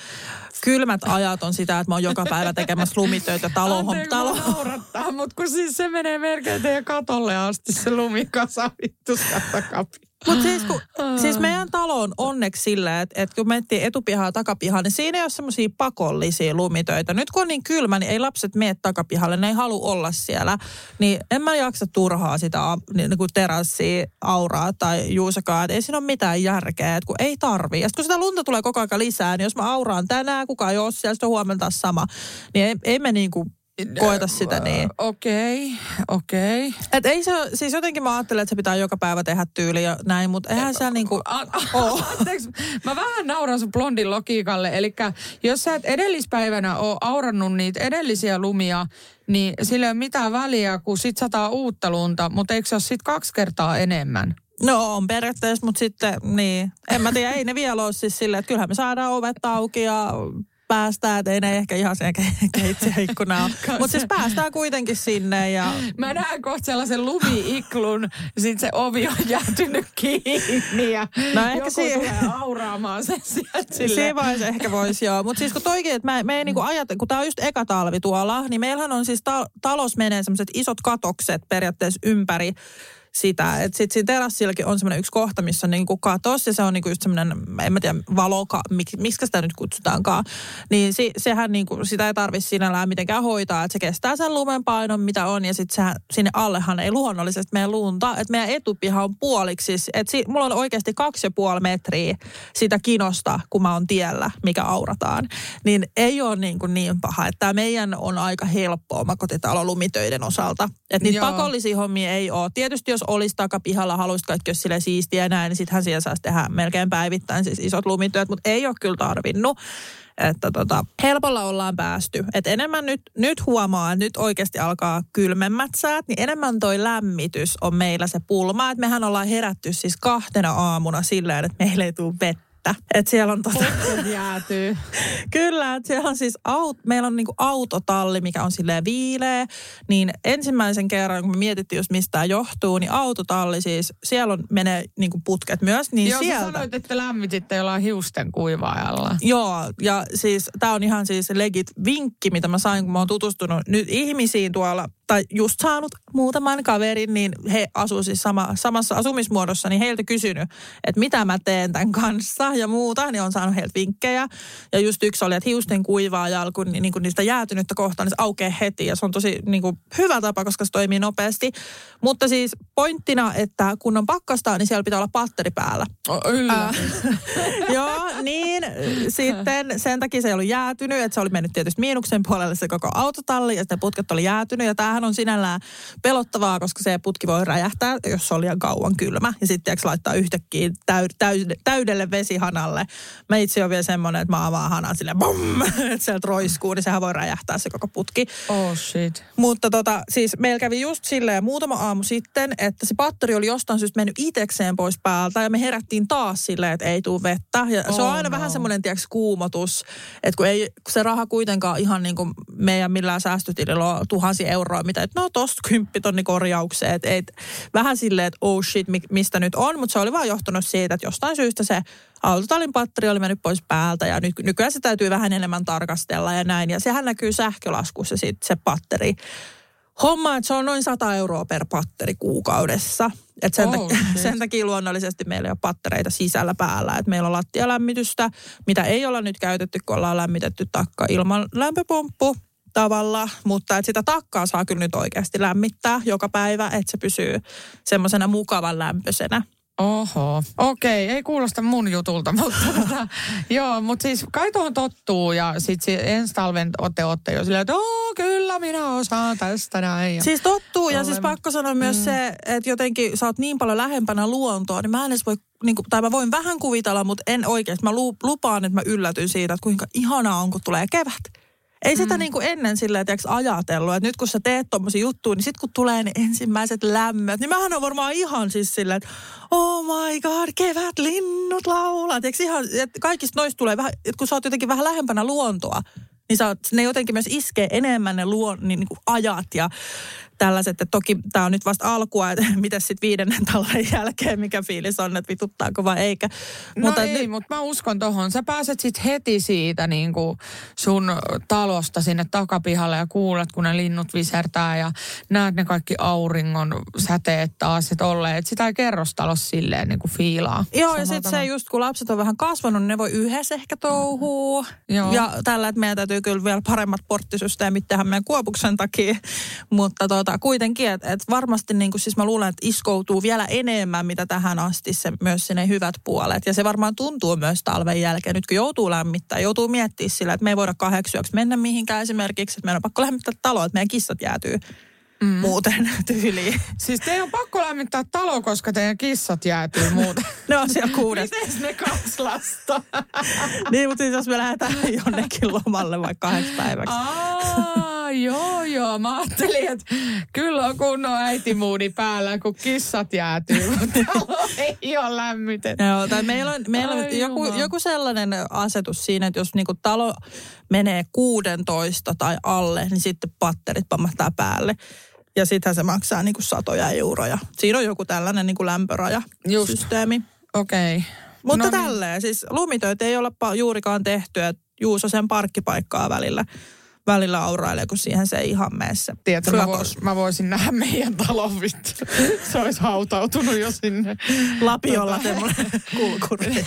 kylmät ajat on sitä, että mä oon joka päivä tekemässä lumitöitä [LAUGHS] taloon. Anteeksi, Talo, naurattaa, mutta kun siis se menee melkein teidän katolle asti se lumikasa vittu sieltä takapihalta. Mutta siis, kun, siis meidän talo on onneksi sillä, että, että kun mentiin etupihaa ja takapihaa, niin siinä ei ole semmoisia pakollisia lumitöitä. Nyt kun on niin kylmä, niin ei lapset mene takapihalle, ne ei halua olla siellä. Niin en mä jaksa turhaa sitä niin kuin terassia, auraa tai juusakaa. Et ei siinä ole mitään järkeä, että kun ei tarvii. Ja sit kun sitä lunta tulee koko aika lisää, niin jos mä auraan tänään, kukaan ei ole siellä, sitten huomenna taas sama. Niin ei, ei me niin kuin koeta sitä niin. Okei, okei. Et ei se, siis jotenkin mä ajattelen, että se pitää joka päivä tehdä tyyli ja näin, mutta eihän se niinku... A- a- [LAUGHS] Anteeksi, mä vähän nauran sun blondin logiikalle. Eli jos sä et edellispäivänä ole aurannut niitä edellisiä lumia, niin sillä ei ole mitään väliä, kun sit sataa uutta lunta, mutta eikö se ole sit kaksi kertaa enemmän? No on periaatteessa, mutta sitten niin. En mä tiedä, ei ne vielä ole siis silleen, että kyllähän me saadaan ovet auki ja päästään, että ei ne ehkä ihan sen ke- keitsiä ikkunaa. [LAUGHS] Mutta siis päästään kuitenkin sinne ja Mä näen kohta sellaisen lumiiklun, sit se ovi on jäätynyt kiinni ja No ehkä joku si- tulee auraamaan sen sieltä Siinä silleen. vaiheessa ehkä voisi joo. Mutta siis kun toikin, että me ei niinku ajatella, kun tämä on just eka talvi tuolla, niin meillähän on siis ta- talos menee semmoiset isot katokset periaatteessa ympäri sitä. Että sitten siinä terassillakin on semmoinen yksi kohta, missä on niinku katos ja se on niinku just semmoinen, en mä tiedä, valoka, mik, miksi sitä nyt kutsutaankaan. Niin si, sehän niinku, sitä ei tarvitse sinällään mitenkään hoitaa, että se kestää sen lumen painon, mitä on ja sitten sehän sinne allehan ei luonnollisesti meidän lunta. Että meidän etupiha on puoliksi siis, että si, mulla on oikeasti kaksi ja puoli metriä sitä kinosta, kun mä oon tiellä, mikä aurataan. Niin ei ole niin, kuin niin paha, että tämä meidän on aika helppo omakotitalon lumitöiden osalta. Että niitä Joo. pakollisia hommia ei ole. Tietysti jos olisi takapihalla, haluaisit kaikki olisi sille siistiä ja näin, niin sittenhän siellä saisi tehdä melkein päivittäin siis isot lumityöt, mutta ei ole kyllä tarvinnut. Että tota, helpolla ollaan päästy. Et enemmän nyt, nyt huomaa, että nyt oikeasti alkaa kylmemmät säät, niin enemmän toi lämmitys on meillä se pulma. Että mehän ollaan herätty siis kahtena aamuna silleen, että meillä ei tule vettä. Että siellä on tota, jäätyy. [LAUGHS] Kyllä, että siellä on siis, aut, meillä on niinku autotalli, mikä on silleen viileä. Niin ensimmäisen kerran, kun me mietittiin just mistä tämä johtuu, niin autotalli siis, siellä on, menee niinku putket myös, niin Joo, sieltä. sä sanoit, että lämmititte jollain hiusten kuivaajalla. Joo, ja siis tämä on ihan siis legit vinkki, mitä mä sain, kun mä oon tutustunut nyt ihmisiin tuolla, tai just saanut muutaman kaverin, niin he asuu siis sama, samassa asumismuodossa, niin heiltä kysynyt, että mitä mä teen tämän kanssa ja muuta, niin on saanut heiltä vinkkejä. Ja just yksi oli, että hiusten kuivaaja, kun niin kuin niistä jäätynyttä kohtaa, niin se aukeaa heti ja se on tosi niin kuin hyvä tapa, koska se toimii nopeasti. Mutta siis pointtina, että kun on pakkasta, niin siellä pitää olla patteri päällä. Yllä. [LAUGHS] Joo, niin sitten sen takia se ei ollut jäätynyt, että se oli mennyt tietysti miinuksen puolelle se koko autotalli ja sitten putket oli jäätynyt. Ja tämähän on sinällään pelottavaa, koska se putki voi räjähtää, jos se on liian kauan kylmä. Ja sitten laittaa yhtäkkiä täy, täy, täydelle vesihanalle. Mä itse on vielä semmoinen, että mä avaan hanan silleen bom, [LAUGHS] että sieltä roiskuu, niin sehän voi räjähtää se koko putki. Oh shit. Mutta tota, siis meillä kävi just silleen muutama aamu sitten, että se patteri oli jostain syystä mennyt itekseen pois päältä ja me herättiin taas silleen, että ei tule vettä. Ja se on Oh aina no. vähän semmoinen, tiedätkö, kuumotus, että kun, ei, kun se raha kuitenkaan ihan niin kuin meidän millään säästötilillä on tuhansia euroa, mitä, että no tosta kymppitonni korjaukseen, että et, vähän silleen, että oh shit, mi- mistä nyt on, mutta se oli vaan johtunut siitä, että jostain syystä se autotallin patteri oli mennyt pois päältä ja ny- nykyään se täytyy vähän enemmän tarkastella ja näin. Ja sehän näkyy sähkölaskussa sit se patteri. Homma, että se on noin 100 euroa per patteri kuukaudessa. Et sen, Oh, takia, shit. [LAUGHS] sen takia luonnollisesti meillä ei ole pattereita sisällä päällä. Et meillä on lattialämmitystä, mitä ei olla nyt käytetty, kun ollaan lämmitetty takka ilman lämpöpumppu tavalla, mutta et sitä takkaa saa kyllä nyt oikeasti lämmittää joka päivä, että se pysyy semmoisena mukavan lämpöisenä. Oho. Okei, ei kuulosta mun jutulta, [LAUGHS] mutta tota, joo, mutta siis kai tuohon tottuu ja sitten ensi talven otte, otte jo silleen, että oo, kyllä minä osaan tästä näin. Ja... Siis tottuu ja Olemme. siis pakko sanoa myös mm. se, että jotenkin sä oot niin paljon lähempänä luontoa, niin mä en edes voi, niin kuin, tai mä voin vähän kuvitella, mutta en oikeasti. Mä lu- lupaan, että mä yllätyn siitä, että kuinka ihanaa on, kun tulee kevät. Ei sitä niin kuin ennen silleen, tiiäks, ajatellut, että nyt kun sä teet tommosia juttuja, niin sitten kun tulee ne ensimmäiset lämmöt, niin mähän on varmaan ihan siis silleen, että oh my god, kevät, linnut laulaa. Tiiäks, ihan, että kaikista noista tulee vähän, että kun sä oot jotenkin vähän lähempänä luontoa, niin sä oot, ne jotenkin myös iskee enemmän ne luon, niin, niin kuin ajat ja tällaiset. Että toki tämä on nyt vasta alkua, että [LAUGHS] miten sitten viidennen talven jälkeen, mikä fiilis on, että vituttaako vai eikä. No Mutta ei, nyt- mutta mä uskon tohon. Sä pääset sit heti siitä niin kuin sun talosta sinne takapihalle ja kuulet, kun ne linnut visertää ja näet ne kaikki auringon säteet taas ja tolleen. Et sitä ei kerrostalossa silleen niin kuin fiilaa. Joo, ja sitten se just, kun lapset on vähän kasvanut, niin ne voi yhdessä ehkä touhua. Joo. Ja tällä, että meidän täytyy kyllä vielä paremmat porttisysteemit tehdä meidän kuopuksen takia. Mutta tota, kuitenkin, että et varmasti niin kuin, siis mä luulen, että iskoutuu vielä enemmän, mitä tähän asti se, myös sinne hyvät puolet. Ja se varmaan tuntuu myös talven jälkeen, nyt kun joutuu lämmittää, joutuu miettimään sillä, että me ei voida kahdeksi yöksi mennä mihinkään esimerkiksi, että meidän on pakko lämmittää taloa, että meidän kissat jäätyy mm. muuten [LAUGHS] tyyliin. Siis teidän on pakko lämmittää talo, koska teidän kissat jäätyy muuten. [LAUGHS] Ne on siellä kuudesta. Mites ne kaksi lasta? [LAUGHS] niin, mutta siis jos me lähdetään jonnekin lomalle vaikka kahdeksi päiväksi. Joo, joo. Mä ajattelin, että kyllä on kunnon äitimuudi päällä, kun kissat jäätyy, mutta [LAUGHS] ei ole lämmitetty. Joo, tai meillä on, meillä on Ai joku, joku sellainen asetus siinä, että jos niinku talo menee 16 tai alle, niin sitten patterit pamahtaa päälle. Ja sittenhän se maksaa niinku satoja euroja. Siinä on joku tällainen niinku lämpöraja systeemi. Okei. Okay. Mutta No niin. tälleen, siis lumitöitä ei pa- juurikaan tehty, että Juuso sen parkkipaikkaa välillä. Välillä aurailee, kun siihen se ei ihan mene se Tiedätkö, mä, vois, mä voisin nähdä meidän talon vittu. Se olisi hautautunut jo sinne. Lapiolla semmoinen [LAUGHS] kulkuri.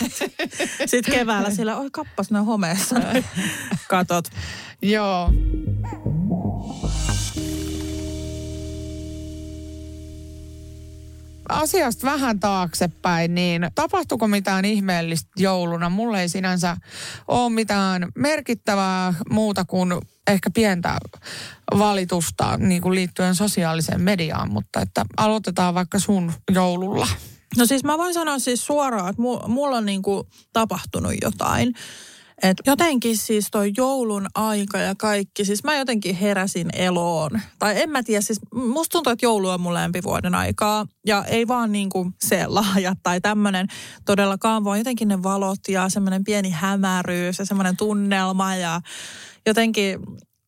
Sitten keväällä sillä, oi kappas, ne homeessa. Katot. Joo. Asiasta vähän taaksepäin, niin tapahtuiko mitään ihmeellistä jouluna? Mulle ei sinänsä ole mitään merkittävää muuta kuin ehkä pientä valitusta niin kuin liittyen sosiaaliseen mediaan, mutta että aloitetaan vaikka sun joululla. No siis mä voin sanoa siis suoraan, että mu- mulla on niinku tapahtunut jotain. Et jotenkin siis toi joulun aika ja kaikki, siis mä jotenkin heräsin eloon. Tai en mä tiedä, siis musta tuntuu, että joulu on mun lempivuoden aikaa. Ja ei vaan niinku se [LAUGHS] lahja tai tämmönen todellakaan, vaan jotenkin ne valot ja semmoinen pieni hämäryys ja semmoinen tunnelma ja jotenkin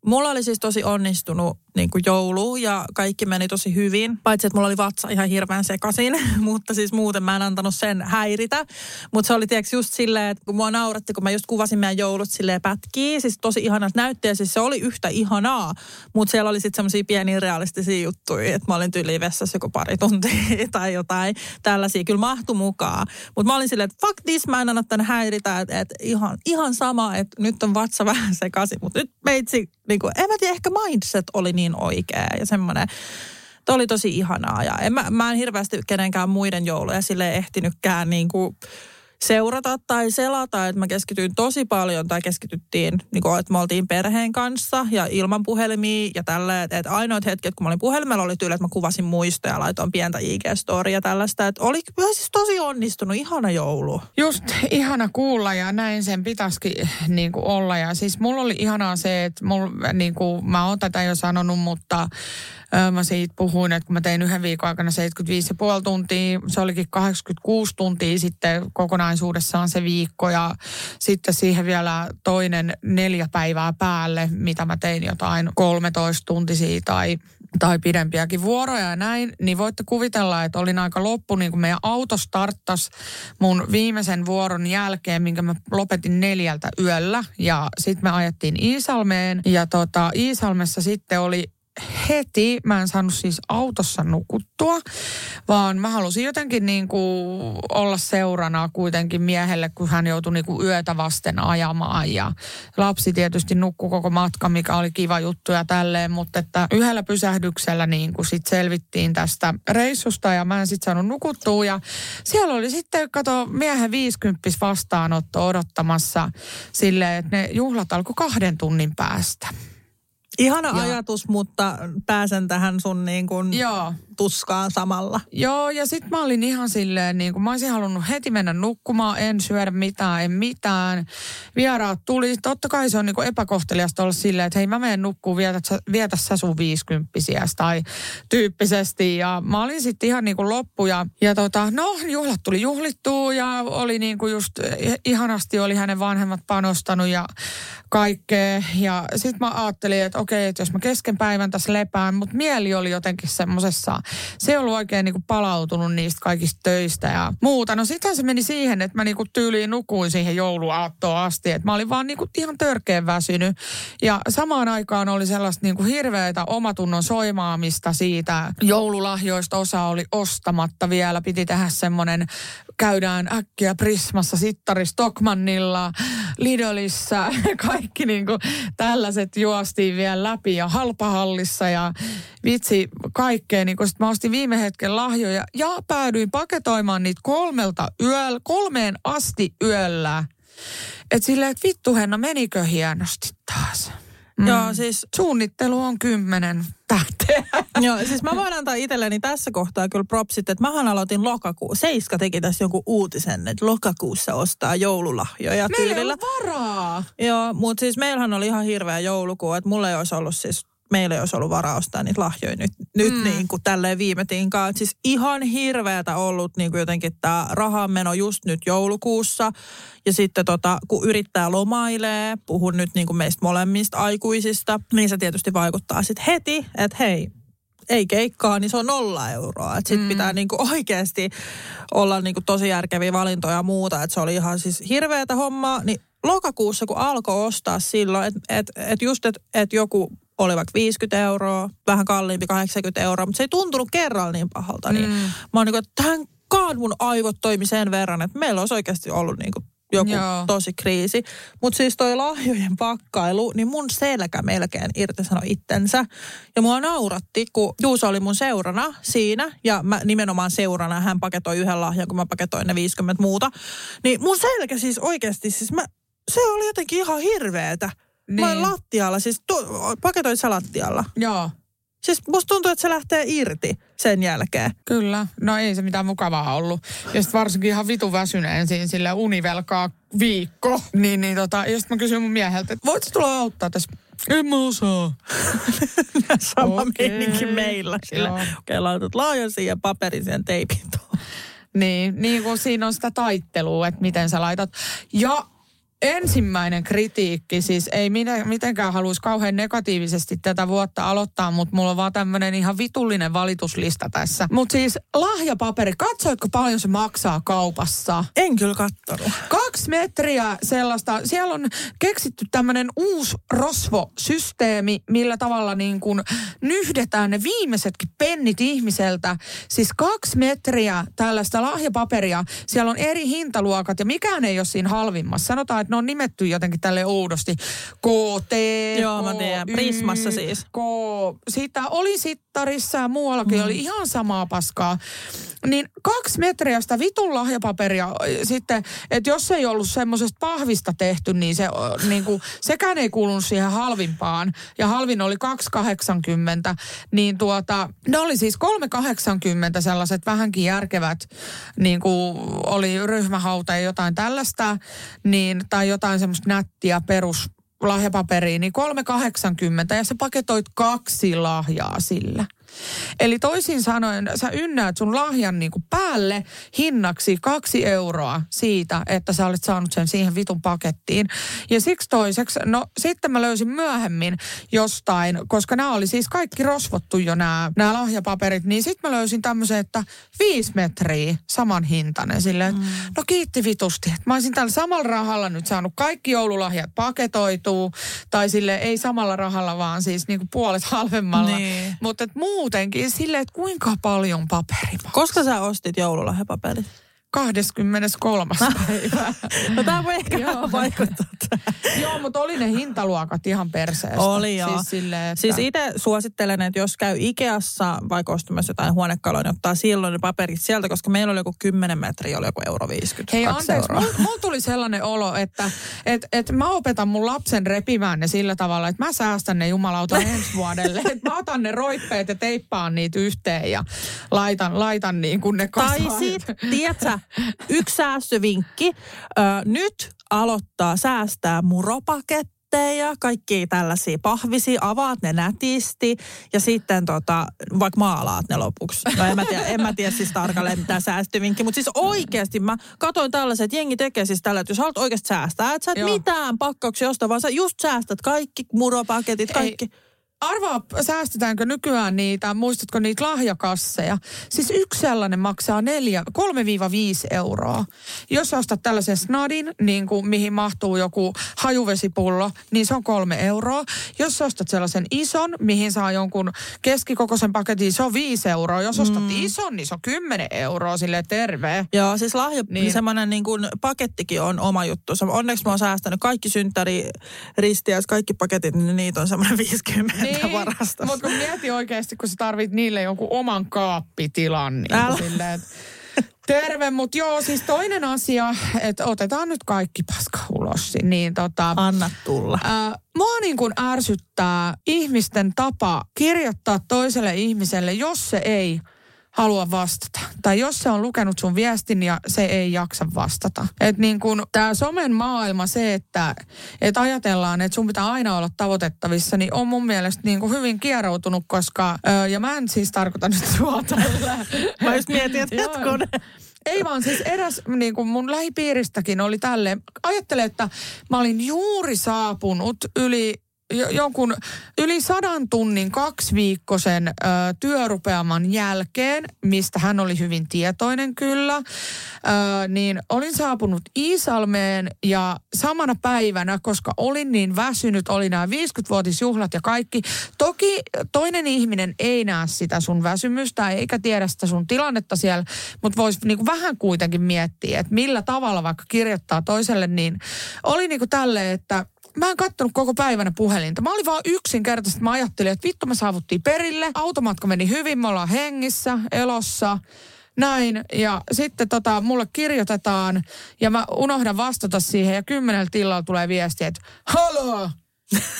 Mulla oli siis tosi onnistunut niin kuin joulu ja kaikki meni tosi hyvin. Paitsi, että mulla oli vatsa ihan hirveän sekasin, [LAUGHS] mutta siis muuten mä en antanut sen häiritä. Mutta se oli tiedätkö just silleen, että kun mua nauratti, kun mä just kuvasin meidän joulut silleen pätkiä. Siis tosi ihanat näyttöjä, siis se oli yhtä ihanaa. Mutta siellä oli sitten semmoisia pieniä realistisia juttuja, että mä olin tyyliin vessassa joku pari tuntia [LAUGHS] tai jotain tällaisia. Kyllä mahtu mukaan. Mutta mä olin silleen, että fuck this, mä en anna tän häiritä. Että et ihan, ihan sama, että nyt on vatsa [LAUGHS] vähän sekaisin. Mutta nyt meitsi niin kuin, en mä tiedä, ehkä mindset oli niin oikea ja semmoinen, Tuo oli tosi ihanaa ja en mä, mä en hirveästi kenenkään muiden jouluja sille ehtinytkään niin kuin seurata tai selata, että mä keskityin tosi paljon tai keskityttiin, niin kuin, että me oltiin perheen kanssa ja ilman puhelimia ja tällä, että, ainoat hetket, kun mä olin puhelimella, oli tyyli, että mä kuvasin muistoja ja laitoin pientä IG-storia ja tällaista, että oli siis tosi onnistunut, ihana joulu. Just ihana kuulla ja näin sen pitäisikin niin kuin olla. Ja siis mulla oli ihanaa se, että mulla, niin kuin, mä oon tätä jo sanonut, mutta mä siitä puhuin, että kun mä tein yhden viikon aikana 75,5 tuntia, se olikin 86 tuntia sitten kokonaisuudessaan se viikko ja sitten siihen vielä toinen neljä päivää päälle, mitä mä tein jotain 13 tuntisia tai tai pidempiäkin vuoroja ja näin, niin voitte kuvitella, että olin aika loppu, niin kuin meidän auto starttas mun viimeisen vuoron jälkeen, minkä mä lopetin neljältä yöllä. Ja sitten me ajettiin Iisalmeen ja tota, Iisalmessa sitten oli heti, mä en saanut siis autossa nukuttua, vaan mä halusin jotenkin niin kuin olla seurana kuitenkin miehelle, kun hän joutui niin kuin yötä vasten ajamaan ja lapsi tietysti nukkui koko matka, mikä oli kiva juttu ja tälleen, mutta että yhdellä pysähdyksellä niin kuin sit selvittiin tästä reissusta ja mä en sitten saanut nukuttua ja siellä oli sitten, kato, miehen 50 vastaanotto odottamassa silleen, että ne juhlat alkoi kahden tunnin päästä. Ihana Ja- ajatus, mutta pääsen tähän sun niin kuin Joo. Tuskaan samalla. Joo, ja sitten mä olin ihan silleen, niin kuin mä olisin halunnut heti mennä nukkumaan, en syödä mitään, en mitään. Vieraat tuli, totta kai se on niin kuin epäkohteliasta olla silleen, että hei mä menen nukkuun, vietä, vietä sä sun viisikymppisiäs tai tyyppisesti. Ja mä olin sitten ihan niin kuin loppu ja, ja tota, no juhlat tuli juhlittua ja oli niin kuin just ihanasti oli hänen vanhemmat panostanut ja kaikkea. Ja sitten mä ajattelin, että okei, että jos mä kesken päivän tässä lepään, mutta mieli oli jotenkin semmosessa, se ei ollut oikein niinku palautunut niistä kaikista töistä ja muuta. No sitten se meni siihen, että mä niinku tyyliin nukuin siihen jouluaattoon asti, että mä olin vaan niinku ihan törkeän väsynyt. Ja samaan aikaan oli sellaista niinku hirveätä omatunnon soimaamista siitä. Joululahjoista osa oli ostamatta vielä, piti tehdä semmoinen käydään äkkiä Prismassa, Sittari Stockmannilla, Lidlissä, [LAUGHS] kaikki niin kuin tällaiset juostiin vielä läpi ja halpahallissa ja vitsi kaikkea. Niin kuin sit mä ostin viime hetken lahjoja ja päädyin paketoimaan niitä kolmelta yöllä, kolmeen asti yöllä. että silleen, että vittu Henna, menikö hienosti taas? Mm. Joo, siis Suunnittelu on kymmenen tähteä. [LAUGHS] Joo, siis mä voin antaa itselleni tässä kohtaa kyllä propsit, että mähän aloitin lokakuu. Seiska teki tässä jonkun uutisen, että lokakuussa ostaa joululahjoja Meillä tyylillä. ole varaa. Joo, mutta siis meillähän oli ihan hirveä joulukuu, että mulla ei olisi ollut siis meillä ei olisi ollut varaa ostaa niitä lahjoja nyt, nyt mm. niin kuin tälleen viime tinkaan. Et Siis ihan hirveätä ollut niin kuin jotenkin tämä rahanmeno just nyt joulukuussa. Ja sitten tota, kun yrittää lomailee, puhun nyt niin kuin meistä molemmista aikuisista, niin se tietysti vaikuttaa sitten heti, että hei, ei keikkaa, niin se on nolla euroa. Että sit mm. pitää niinku oikeasti olla niinku tosi järkeviä valintoja ja muuta. Että se oli ihan siis hirveätä hommaa, niin lokakuussa, kun alkoi ostaa silloin, että et, et just, että et joku oli vaikka 50 euroa, vähän kalliimpi 80 euroa, mutta se ei tuntunut kerralla niin pahalta. Niin Mm. mä oon niin kuin, että tähän kaan mun aivot toimi sen verran, että meillä olisi oikeasti ollut niin kuin joku. Joo. tosi kriisi. Mutta siis toi lahjojen pakkailu, niin mun selkä melkein irtisanoi itsensä. Ja mua nauratti, kun Juuso oli mun seurana siinä, ja mä nimenomaan seurana, hän paketoi yhden lahjan, kun mä paketoin ne 50 muuta. Niin mun selkä siis oikeasti, siis mä, se oli jotenkin ihan hirveetä. Niin. Mä Niin. lattialla, siis tu, paketoit sä lattialla? Joo, Siis musta tuntuu, että se lähtee irti sen jälkeen. kyllä. No ei se mitään mukavaa ollut. Ja sitten varsinkin ihan vitu väsyneen siinä sille univelkaa viikko. Niin, niin tota, ja sitten mä kysyin mun mieheltä, että voitko tulla auttaa tässä? En mä osaa. [LAUGHS] Sama meininki meillä. Sillä, okay, laitat laajan siihen paperin siihen teipin tuohon. Niin, niin kuin siinä on sitä taittelua, että miten sä laitat. Ja ensimmäinen kritiikki, siis ei minä, mitenkään haluaisi kauhean negatiivisesti tätä vuotta aloittaa, mutta mulla on vaan tämmöinen ihan vitullinen valituslista tässä. Mutta siis lahjapaperi, katsoitko paljon se maksaa kaupassa? En kyllä kattonut. Kaksi metriä sellaista, siellä on keksitty tämmöinen uusi rosvosysteemi, millä tavalla niin kuin nyhdetään ne viimeisetkin pennit ihmiseltä. Siis kaksi metriä tällaista lahjapaperia, siellä on eri hintaluokat ja mikään ei ole siinä halvimmassa. Sanotaan, että ne on nimetty jotenkin tälle oudosti. KT, Joo, mä tiedän. Prismassa siis. K, sitä oli sittarissa ja muuallakin mm. oli ihan samaa paskaa. Niin kaksi metriä sitä vitun lahjapaperia sitten, että jos ei ollut semmoisesta pahvista tehty, niin, se, niin kuin, sekään ei kuulunut siihen halvimpaan. Ja halvin oli 2,80. Niin tuota, ne oli siis 3,80 sellaiset vähänkin järkevät, niin kuin oli ryhmähauta ja jotain tällaista, niin, tai jotain semmoista nättiä perus lahjapaperia, niin 3,80 ja sä paketoit kaksi lahjaa sillä. Eli toisin sanoen, sä ynnäät sun lahjan niin kuin päälle hinnaksi kaksi euroa siitä, että sä olet saanut sen siihen vitun pakettiin. Ja siksi toiseksi, no sitten mä löysin myöhemmin jostain, koska nämä oli siis kaikki rosvottu jo nämä, nämä lahjapaperit, niin sitten mä löysin tämmöisen, että viisi metriä saman hintainen. Silleen, mm. no kiitti vitusti, että mä olisin tällä samalla rahalla nyt saanut kaikki joululahjat paketoituu, tai sille ei samalla rahalla, vaan siis niin kuin puolet halvemmalla. Niin. Mutta et muutenkin silleen, että kuinka paljon paperi maksaa. Koska sä ostit joululahjapaperit? 23. päivä. No tää voi ehkä Joo. vaikuttaa. Joo, mutta oli ne hintaluokat ihan perseestä. Oli joo. Siis, silleen, että... Siis itse suosittelen, että jos käy Ikeassa vaikka ostamassa jotain huonekaluja, niin ottaa silloin ne paperit sieltä, koska meillä oli joku 10 metriä, oli joku euro 50. Hei anteeksi, mulla mul tuli sellainen olo, että et, et mä opetan mun lapsen repimään ne sillä tavalla, että mä säästän ne jumalauta [LAUGHS] ensi vuodelle. Että mä otan ne roippeet ja teippaan niitä yhteen ja laitan, laitan niin kuin ne Tai kasaan. sitten, tiedätkö, yksi säästövinkki. Ö, nyt aloittaa säästää muropaketteja, kaikki tällaisia pahvisia, avaat ne nätisti ja sitten tota, vaikka maalaat ne lopuksi. No en mä tiedä, en mä tiedä siis tarkalleen mitä säästövinkki, mutta siis oikeasti mä katsoin tällaiset, että jengi tekee siis tällä, että jos haluat oikeasti säästää, että sä et Joo. mitään pakkauksia osta, vaan sä just säästät kaikki muropaketit, kaikki. Arvaa, säästetäänkö nykyään niitä, muistatko niitä lahjakasseja? Siis yksi sellainen maksaa neljä, 3-5 euroa. Jos ostat tällaisen snadin, niin kuin, mihin mahtuu joku hajuvesipullo, niin se on kolme euroa. Jos ostat sellaisen ison, mihin saa jonkun keskikokoisen paketin, se on 5 euroa. Jos ostat mm. ison, niin se on 10 euroa sille terve. Joo, siis lahja, Niin. niin. semmoinen niin kuin pakettikin on oma juttu. Onneksi mä oon säästänyt kaikki synttäri, ristiäis, kaikki paketit, niin niitä on semmoinen 50 [LAUGHS] niin, varastossa. Mutta kun mieti oikeasti, kun sä tarvit niille jonkun oman kaappitilan, niin Älä. silleen, Terve, mutta joo, siis toinen asia, että otetaan nyt kaikki paska ulos. Niin tota, Anna tulla. ää, mua niin kuin ärsyttää ihmisten tapa kirjoittaa toiselle ihmiselle, jos se ei halua vastata. Tai jos se on lukenut sun viestin ja se ei jaksa vastata. Että niin kuin tämä somen maailma, se, että et ajatellaan, että sun pitää aina olla tavoitettavissa, niin on mun mielestä niin kuin hyvin kieroutunut, koska, ö, ja mä en siis tarkoita nyt sua tällä. Mä just mietin, että Joo. hetkonen. Ei vaan siis eräs niin kuin mun lähipiiristäkin oli tälleen. Ajattele, että mä olin juuri saapunut yli jonkun yli sadan tunnin kaksiviikkoisen ö, työrupeaman jälkeen, mistä hän oli hyvin tietoinen kyllä, ö, niin olin saapunut Iisalmeen ja samana päivänä, koska olin niin väsynyt, oli nämä 50-vuotisjuhlat ja kaikki. Toki toinen ihminen ei näe sitä sun väsymystä eikä tiedä sitä sun tilannetta siellä, mutta voisi niinku vähän kuitenkin miettiä, että millä tavalla vaikka kirjoittaa toiselle, niin oli niinku tälleen, että mä en kattonut koko päivänä puhelinta. Mä olin vaan yksinkertaisesti, mä ajattelin, että vittu me saavuttiin perille. Automatka meni hyvin, me ollaan hengissä, elossa näin. Ja sitten tota, mulle kirjoitetaan ja mä unohdan vastata siihen ja kymmenellä tilalla tulee viesti, että haloo,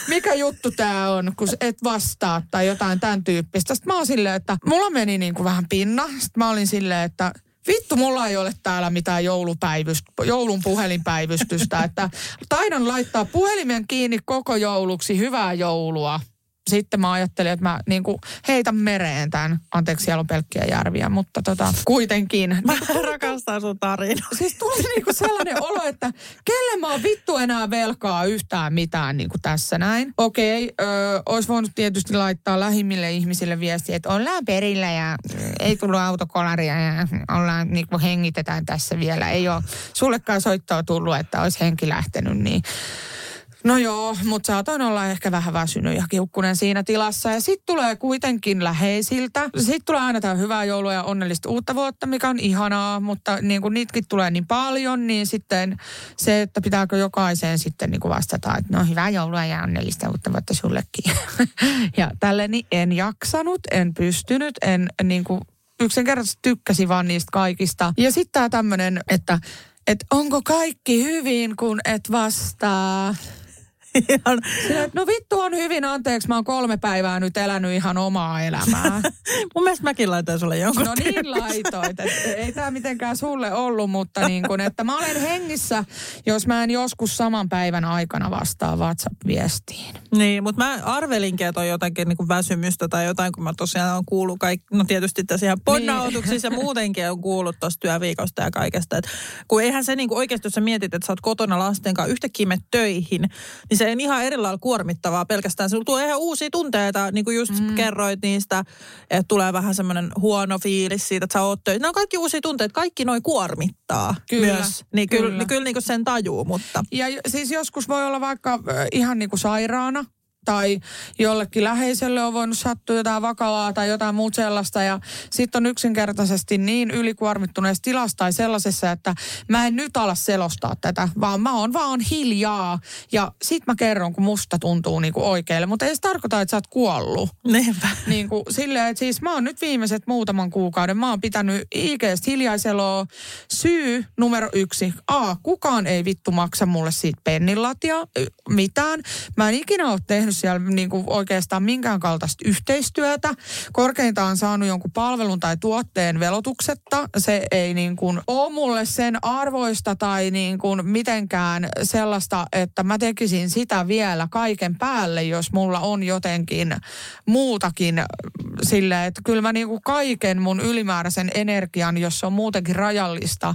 mikä juttu tää on, kun et vastaa tai jotain tämän tyyppistä. Sitten mä oon silleen, että mulla meni niin kuin vähän pinna. Sitten mä olin silleen, että vittu, mulla ei ole täällä mitään joulupäivyst, joulun puhelinpäivystystä, että taidan laittaa puhelimen kiinni koko jouluksi. Hyvää joulua. Sitten mä ajattelin, että mä niin kuin heitän mereen tämän. Anteeksi, siellä on pelkkiä järviä, mutta tota, kuitenkin. Mä rakastan sun tarinaa. Siis tuli niinku sellainen olo, että kelle mä oon vittu enää velkaa yhtään mitään niinku tässä näin. Okei, okay, olisi voinut tietysti laittaa lähimmille ihmisille viestiä, että ollaan perillä ja ei tullut autokolaria ja ollaan niinku hengitetään tässä vielä. Ei ole sullekaan soittoa tullut, että olisi henki lähtenyt, niin No joo, mutta saatoin olla ehkä vähän väsynyt ja kiukkunen siinä tilassa. Ja sitten tulee kuitenkin läheisiltä. Sitten tulee aina tämä hyvää joulua ja onnellista uutta vuotta, mikä on ihanaa. Mutta niin kun niitäkin tulee niin paljon, niin sitten se, että pitääkö jokaiseen sitten niin vastata, että no hyvää joulua ja onnellista uutta vuotta sullekin. [LAUGHS] ja tälle niin en jaksanut, en pystynyt, en niin kuin yksinkertaisesti tykkäsin vaan niistä kaikista. Ja sitten tämä tämmöinen, että että onko kaikki hyvin, kun et vastaa. Ihan. Sillä, no vittu on hyvin, anteeksi, mä oon kolme päivää nyt elänyt ihan omaa elämää. [LAUGHS] Mun mielestä mäkin laitoin sulle jonkun No niin laitoit, ei tämä mitenkään sulle ollut, mutta niin kun, että mä olen hengissä, jos mä en joskus saman päivän aikana vastaa WhatsApp-viestiin. Niin, mutta mä arvelinkin, että on jotakin niin kuin väsymystä tai jotain, kun mä tosiaan on kuullut kaikki, no tietysti tässä ihan ponnautuksissa niin. ja muutenkin on kuullut tuosta työviikosta ja kaikesta. Et kun eihän se niin kuin oikeasti, jos sä mietit, että sä oot kotona lasten kanssa yhtäkkiä me töihin, niin se on ihan eri lailla kuormittavaa pelkästään. Sinulla tulee ihan uusia tunteita, niin kuin just mm. kerroit niistä, että tulee vähän semmoinen huono fiilis siitä, että sä oot töissä. Nämä on kaikki uusia tunteita, kaikki noin kuormittaa Kyllä, myös. Niin kyllä, kyllä. niin kyllä niin kuin sen tajuu, mutta... Ja siis joskus voi olla vaikka äh, ihan niin kuin sairaana tai jollekin läheiselle on voinut sattua jotain vakavaa tai jotain muuta sellaista. Ja sitten on yksinkertaisesti niin ylikuormittuneessa tilassa tai sellaisessa, että mä en nyt ala selostaa tätä, vaan mä oon vaan hiljaa. Ja sit mä kerron, kun musta tuntuu niinku oikealle. Mutta ei se tarkoita, että sä oot kuollut. Niinpä. Niin kuin silleen, että siis mä oon nyt viimeiset muutaman kuukauden, mä oon pitänyt IGstä hiljaiseloa. Syy numero yksi. A, kukaan ei vittu maksa mulle siitä pennilatia mitään. Mä en ikinä ole tehnyt siellä niin kuin oikeastaan minkään kaltaista yhteistyötä. Korkeintaan saanut jonkun palvelun tai tuotteen velotuksetta. Se ei niin kuin ole mulle sen arvoista tai niin kuin mitenkään sellaista, että mä tekisin sitä vielä kaiken päälle, jos mulla on jotenkin muutakin sille, että kyllä mä niin kuin kaiken mun ylimääräisen energian, jos se on muutenkin rajallista,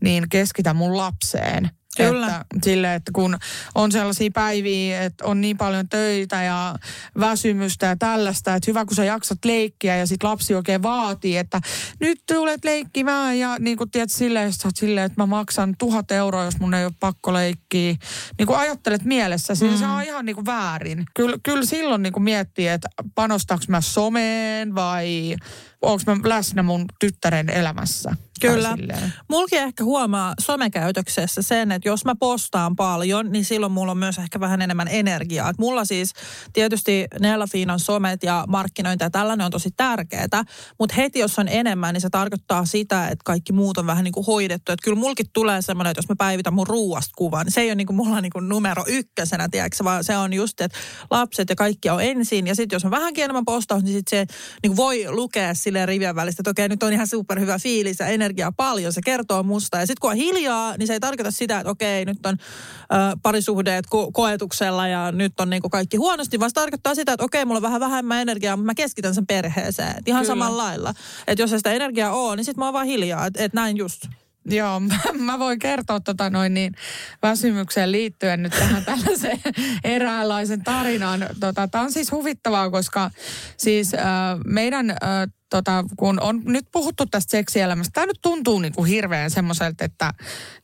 niin keskitän mun lapseen. Kyllä. Että, sille, että kun on sellaisia päiviä, että on niin paljon töitä ja väsymystä ja tällaista, että hyvä kun sä jaksat leikkiä ja sit lapsi oikein vaatii, että nyt tulet leikkimään ja niin kuin tiedät silleen, että silleen, että mä maksan tuhat euroa, jos mun ei ole pakko leikkiä. Niin kuin ajattelet mielessä, siis se on ihan niin kuin väärin. Kyllä, kyllä silloin niin kuin miettii, että panostaako mä someen vai onko mä läsnä mun tyttären elämässä. Kyllä. silleen. Mulki ehkä huomaa somekäytöksessä sen, että jos mä postaan paljon, niin silloin mulla on myös ehkä vähän enemmän energiaa. Et mulla siis tietysti Nella Fiinan somet ja markkinointi ja tällainen on tosi tärkeää, mutta heti jos on enemmän, niin se tarkoittaa sitä, että kaikki muut on vähän niin kuin hoidettu. Että kyllä mulkin tulee semmoinen, että jos mä päivitän mun ruuasta kuvan, niin se ei ole niin kuin mulla niin kuin numero ykkösenä, tiedätkö, vaan se on just, että lapset ja kaikki on ensin. Ja sitten jos on vähänkin enemmän postaus, niin sitten se niin kuin voi lukea silleen rivien välistä, että okei, nyt on ihan superhyvä fiilis ja energiaa paljon, se kertoo musta. Ja sitten kun on hiljaa, niin se ei tarkoita sitä, että okei, nyt on ö, parisuhdeet ko- koetuksella ja nyt on niin kuin kaikki huonosti, vaan se tarkoittaa sitä, että okei, mulla on vähän vähemmän energiaa, mutta mä keskitän sen perheeseen. Et ihan Kyllä. samalla lailla. Että jos ei sitä energiaa ole, niin sitten mä oon vaan hiljaa, että et näin just. Joo, mä, [LAUGHS] mä voin kertoa tota noin niin väsymykseen liittyen nyt tähän tällaiseen [LAUGHS] eräänlaisen tarinaan. Tota, Tämä on siis huvittavaa, koska siis äh, meidän äh, tota, kun on nyt puhuttu tästä seksielämästä, tämä nyt tuntuu niin kuin hirveän semmoiselta, että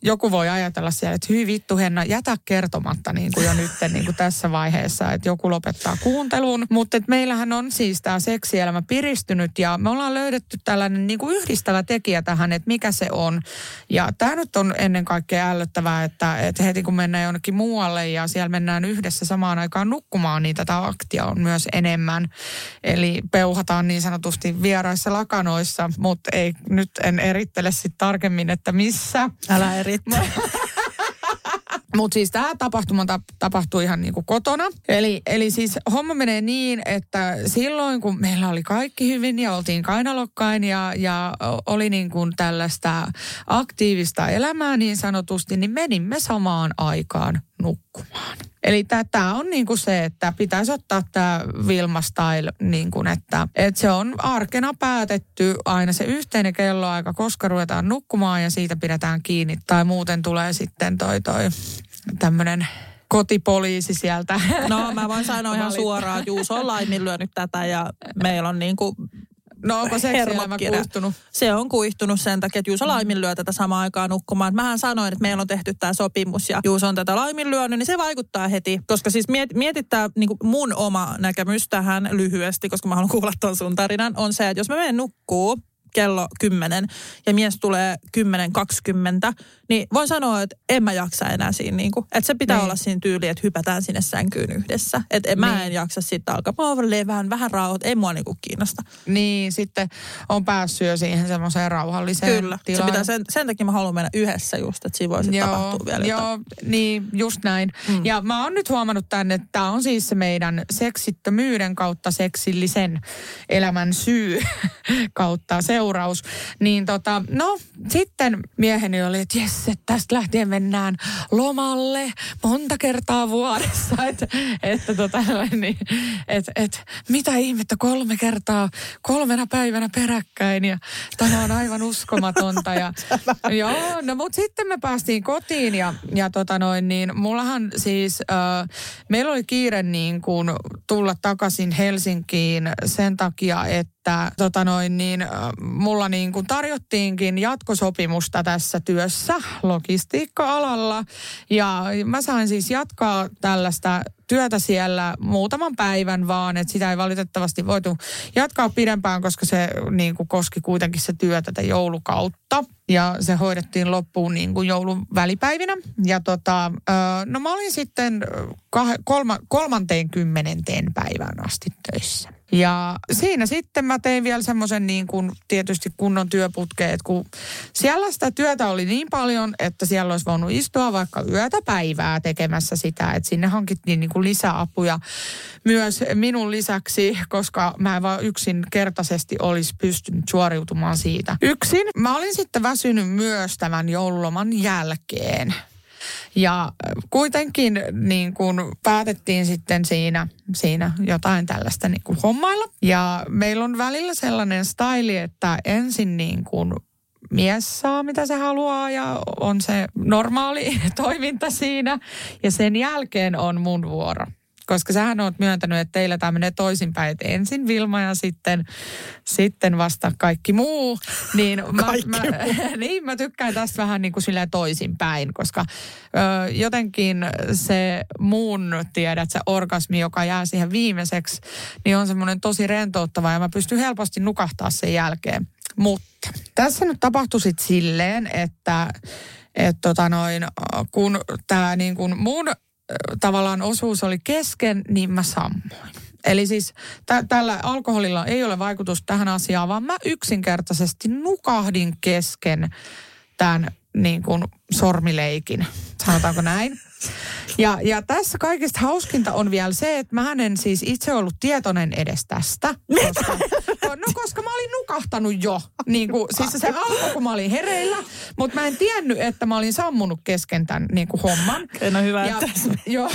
joku voi ajatella siellä, että hyvin vittu Henna, jätä kertomatta niin kuin jo nyt niin kuin tässä vaiheessa, että joku lopettaa kuuntelun. Mutta meillähän on siis tämä seksielämä piristynyt ja me ollaan löydetty tällainen niin kuin yhdistävä tekijä tähän, että mikä se on. Ja tämä nyt on ennen kaikkea ällöttävää, että, että heti kun mennään jonnekin muualle ja siellä mennään yhdessä samaan aikaan nukkumaan, niin tätä aktia on myös enemmän. Eli peuhataan niin sanotusti vieraissa lakanoissa, mutta ei, nyt en erittele sitten tarkemmin, että missä. Älä erittele. [LAUGHS] Mutta siis tämä tapahtuma tap, tapahtui ihan niinku kotona. Eli, eli siis homma menee niin, että silloin kun meillä oli kaikki hyvin ja oltiin kainalokkain ja, ja oli niin kuin tällaista aktiivista elämää niin sanotusti, niin menimme samaan aikaan nukkumaan. Eli tämä on niin kuin se, että pitäisi ottaa tämä Vilma Style, niin kuin että, että se on arkena päätetty aina se yhteinen kelloaika, koska ruvetaan nukkumaan ja siitä pidetään kiinni. Tai muuten tulee sitten toi toi tämmöinen kotipoliisi sieltä. No mä voin sanoa ihan suoraan, että Juuso on laiminlyönyt tätä ja meillä on niin kuin No onko seksielämä kuihtunut? Se on kuihtunut sen takia, että Juuso laiminlyö tätä samaan aikaan nukkumaan. Mähän sanoin, että meillä on tehty tämä sopimus ja Juuso on tätä laiminlyönyt, niin se vaikuttaa heti. Koska siis miet, mietittää niin mun oma näkemys tähän lyhyesti, koska mä haluan kuulla ton sun tarinan, on se, että jos mä menen nukkuu, kello 10 ja mies tulee 10.20, niin voin sanoa, että en mä jaksa enää siinä. Niin kuin, että se pitää niin. olla siinä tyyli, että hypätään sinne sänkyyn yhdessä. Että en, niin. mä en jaksa sitten alkaa. Mä vähän, vähän rauhoit, ei mua niinku kiinnosta. Niin, sitten on päässyt jo siihen semmoiseen rauhalliseen Kyllä, tilaan. se pitää sen, sen takia mä haluan mennä yhdessä just, että siinä voisi tapahtua vielä Joo, jotain. niin just näin. Mm. Ja mä oon nyt huomannut tänne, että tämä on siis se meidän seksittömyyden kautta seksillisen elämän syy [LAUGHS] kautta seuraus. Niin tota, no sitten mieheni oli, että jes, että tästä lähtien mennään lomalle monta kertaa vuodessa. [LAUGHS] Että, että tota, niin, et, et, mitä ihmettä kolme kertaa kolmena päivänä peräkkäin ja tämä on aivan uskomatonta. Ja, [LAUGHS] joo, no mutta sitten me päästiin kotiin ja, ja tota noin, niin mullahan siis, äh, meillä oli kiire niin kuin tulla takaisin Helsinkiin sen takia, että että tota noin, niin, mulla niin kuin tarjottiinkin jatkosopimusta tässä työssä logistiikka-alalla. Ja mä sain siis jatkaa tällaista työtä siellä muutaman päivän vaan, että sitä ei valitettavasti voitu jatkaa pidempään, koska se niin kuin koski kuitenkin se työ tätä joulukautta. Ja se hoidettiin loppuun niin kuin joulun välipäivinä. Ja tota, no mä olin sitten kolma, kolmanteen kymmenenteen päivään asti töissä. Ja siinä sitten mä tein vielä semmoisen niin kuin tietysti kunnon työputkeen, että kun siellä sitä työtä oli niin paljon, että siellä olisi voinut istua vaikka yötä päivää tekemässä sitä, että sinne hankittiin niin kuin lisäapuja myös minun lisäksi, koska mä en vaan yksinkertaisesti olisi pystynyt suoriutumaan siitä. Yksin mä olin sitten väsynyt myös tämän joululoman jälkeen. Ja kuitenkin niin kuin päätettiin sitten siinä, siinä jotain tällaista niin kuin hommailla. Ja meillä on välillä sellainen style, että ensin niin kuin mies saa mitä se haluaa ja on se normaali [LAUGHS] toiminta siinä. Ja sen jälkeen on mun vuoro koska sähän oot myöntänyt, että teillä tämä menee toisinpäin, että ensin Vilma ja sitten, sitten vasta kaikki muu. Niin [LAUGHS] mä, kaikki mä, muu. [LAUGHS] niin mä tykkään tästä vähän niin kuin silleen toisinpäin, koska ö, jotenkin se muun, tiedät, se orgasmi, joka jää siihen viimeiseksi, niin on semmoinen tosi rentouttava ja mä pystyn helposti nukahtaa sen jälkeen. Mutta tässä nyt tapahtui sitten silleen, että et tota noin, kun tämä niin kuin mun tavallaan osuus oli kesken, niin mä sammuin. Eli siis t- tällä alkoholilla ei ole vaikutus tähän asiaan, vaan mä yksinkertaisesti nukahdin kesken tämän niin kuin sormileikin, sanotaanko näin. Ja, ja tässä kaikista hauskinta on vielä se, että mä en siis itse ollut tietoinen edes tästä. Koska, no koska mä olin nukahtanut jo. Niin kuin, siis se alkoi, kun mä olin hereillä, mutta mä en tiennyt, että mä olin sammunut kesken tämän niin kuin homman. No hyvä, Ja, että joo.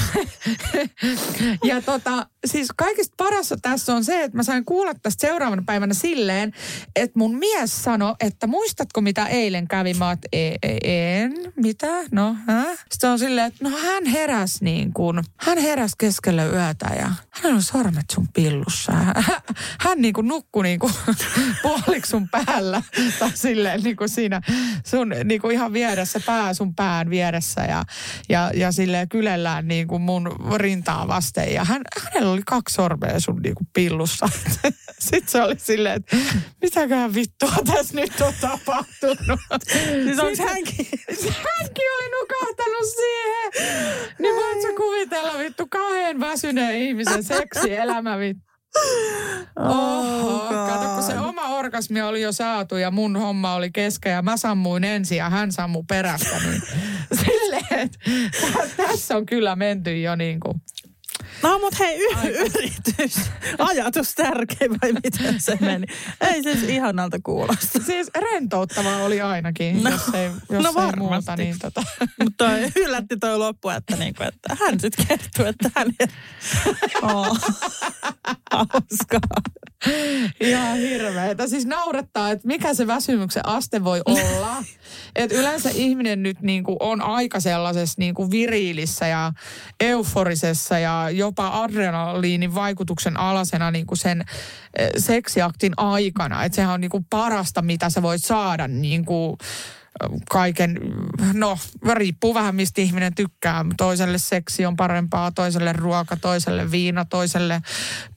[LAUGHS] ja tota, siis kaikista parasta tässä on se, että mä sain kuulla tästä seuraavana päivänä silleen, että mun mies sanoi, että muistatko mitä eilen kävi? Mä oot, "E- e- en, mitä? No, hä? Sitten on silleen, että no hän heräs niin kuin, hän heräs keskellä yötä ja hänellä on sormet sun pillussa. Hän, [LAUGHS] hän niin kuin nukkui niin kuin [LAUGHS] puoliksi sun päällä tai silleen niin kuin siinä sun niin kuin ihan vieressä, pää sun pään vieressä ja, ja, ja silleen kylellään niin kuin mun rintaa vasten. Ja hän, hänellä oli kaksi sormea sun niin kuin pillussa. [LAUGHS] Sitten se oli silleen, että mitäköhän vittua tässä nyt on tapahtunut. Siis Sitten- hänkin? [LAUGHS] Hänkin oli nukahtanut siihen. Niin voit kuvitella vittu kahden väsyneen ihmisen seksielämä vittu. Oho, kato, kun se oma orgasmi oli jo saatu ja mun homma oli kesken ja mä sammuin ensin ja hän sammui perästä, niin [LAUGHS] silleen, että tä- tässä on kyllä menty jo niin kuin. No mut hei, y- yritys. Ajatus tärkeä vai miten se [LAUGHS] meni? Ei siis ihanalta kuulosta. Siis rentouttavaa oli ainakin, No, jos ei, jos no ei varmasti. muuta. Niin tota. Mutta toi yllätti toi loppu, että, niinku, että hän sitten kertoo, että hän... [LAUGHS] Oh. Hauskaa. Ihan hirveetä. Siis naurattaa, että mikä se väsymyksen aste voi olla. [LAUGHS] että yleensä ihminen nyt niinku on aika sellaisessa niinku viriilissä ja euforisessa ja jopa adrenaliinin vaikutuksen alasena niinku sen eh, seksiaktin aikana. Että sehän on niinku parasta, mitä sä voit saada niinku kaiken, no riippuu vähän mistä ihminen tykkää. Toiselle seksi on parempaa, toiselle ruoka, toiselle viina, toiselle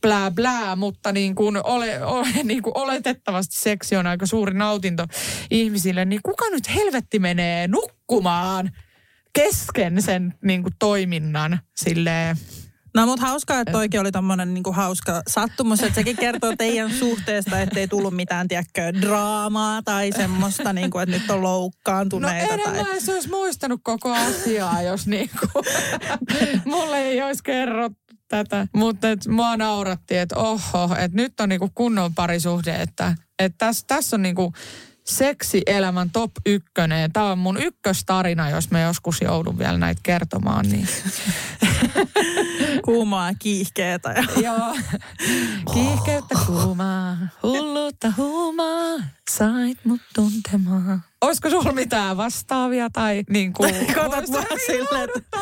blää blää, mutta niin kuin, ole, ole, [LAUGHS] niin kuin oletettavasti seksi on aika suuri nautinto ihmisille, niin kuka nyt helvetti menee nukkumaan kesken sen niin kuin toiminnan silleen, No mutta hauskaa, että toikin oli tommonen niinku hauska sattumus, että sekin kertoo teidän suhteesta, ettei tullut mitään, tiedätkö, draamaa tai semmoista, niinku, että nyt on No loukkaantuneita. en tai... mä edes olisi muistanut koko asiaa, jos niinku, [LAUGHS] mulle ei olisi kerrottu tätä. Mutta et mua nauratti, että oho, että nyt on niinku kunnon parisuhde, että et tässä täs on niinku seksielämän top ykkönen. Tämä on mun ykköstarina, jos mä joskus joudun vielä näitä kertomaan. Niin. [LAUGHS] Kuumaa kiihkeetä. [LAUGHS] Joo. Kiihkeyttä kuumaa, hullutta huumaa, sait mut tuntemaan. Olisiko sulla mitään vastaavia tai niin kuin... [LAUGHS] Katot mua [LAUGHS] silleen, että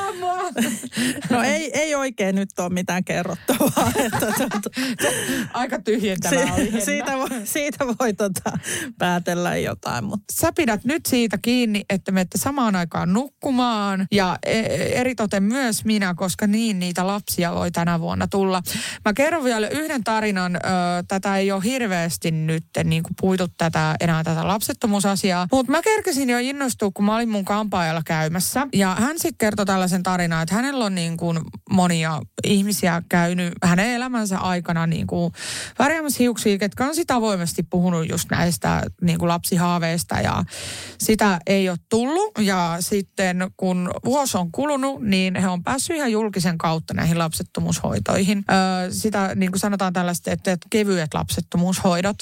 [LAUGHS] no ei, ei oikein nyt ole mitään kerrottavaa. Että, tota, Aika tyhjentävää oli. si- Henna. siitä voi, siitä voi tota, päätellä jotain, mutta Sä pidät nyt siitä kiinni, että menette samaan aikaan nukkumaan ja e- eritoten myös minä, koska niin niitä lapsia voi tänä vuonna tulla. Mä kerron vielä yhden tarinan. Tätä ei ole hirveästi nyt niin kuin puitu tätä, enää tätä lapsettomuusasiaa. Mutta mä kerkesin jo innostua, kun mä olin mun kampaajalla käymässä. Ja hän sitten kertoi tällaisen tarinan, että hänellä on niin kuin monia ihmisiä käynyt hänen elämänsä aikana niin kuin värjäämässä hiuksia, ketkä on sitä avoimesti puhunut just näistä niin kuin lapsihaaveista ja sitä ei ole tullut. Ja sitten kun vuosi on kulunut, niin he on päässyt ihan julkisen kautta näihin lapsettomuushoitoihin. Öö, sitä niin kuin sanotaan tällaista, että, että kevyet lapsettomuushoidot.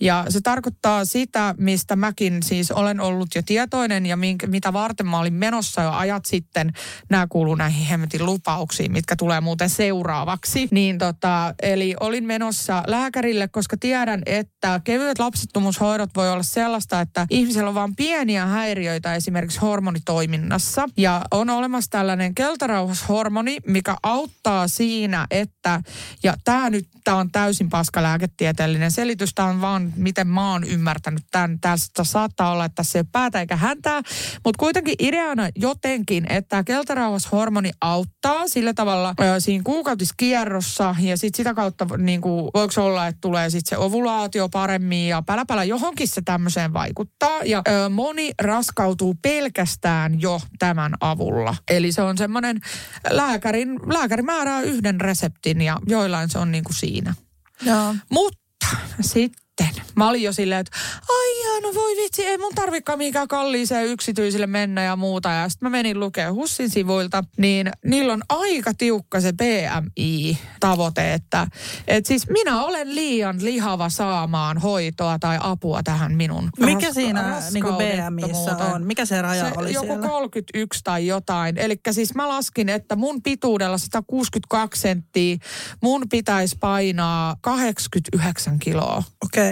Ja se tarkoittaa sitä, mistä mäkin siis olen ollut jo tietoinen ja minkä, mitä varten mä olin menossa jo ajat sitten. Nämä kuuluu näihin hemmetin lupauksiin, mitkä tulee muuten seuraavaksi. Niin tota, eli olin menossa lääkärille, koska tiedän, että kevyet lapsettomuushoidot voi olla sellaista, että ihmisellä on vain pieniä häiriöitä esimerkiksi hormonitoiminnassa. Ja on olemassa tällainen keltarauhashormoni, mikä auttaa siinä, että, ja tämä nyt tää on täysin paska lääketieteellinen selitys, tämä on vaan miten mä oon ymmärtänyt tämän. Tästä saattaa olla, että tässä ei ole päätä eikä häntää, mutta kuitenkin ideana jotenkin, että keltarauhashormoni auttaa sillä tavalla ö, siinä kuukautiskierrossa ja sitten sitä kautta niin kuin, voiko olla, että tulee sitten se ovulaatio paremmin ja päläpälä johonkin se tämmöiseen vaikuttaa. Ja ö, moni raskautuu pelkästään jo tämän avulla. Eli se on semmoinen lääkärin, lääkäri määrää yhden reseptin ja joillain se on niin kuin siinä. Joo. Mutta sitten mä olin jo silleen, että ai jaa, no voi vitsi, ei mun tarvikaan mikään kalliiseen yksityisille mennä ja muuta. Ja sitten mä menin lukemaan Hussin sivuilta, niin niillä on aika tiukka se BMI-tavoite, että et siis minä olen liian lihava saamaan hoitoa tai apua tähän minun Mikä ras- siinä niin BMIssä on? Mikä se raja se, oli joku siellä? 31 tai jotain. Eli siis mä laskin, että mun pituudella 162 senttiä, mun pitäisi painaa 89 kiloa. Okei. Okay.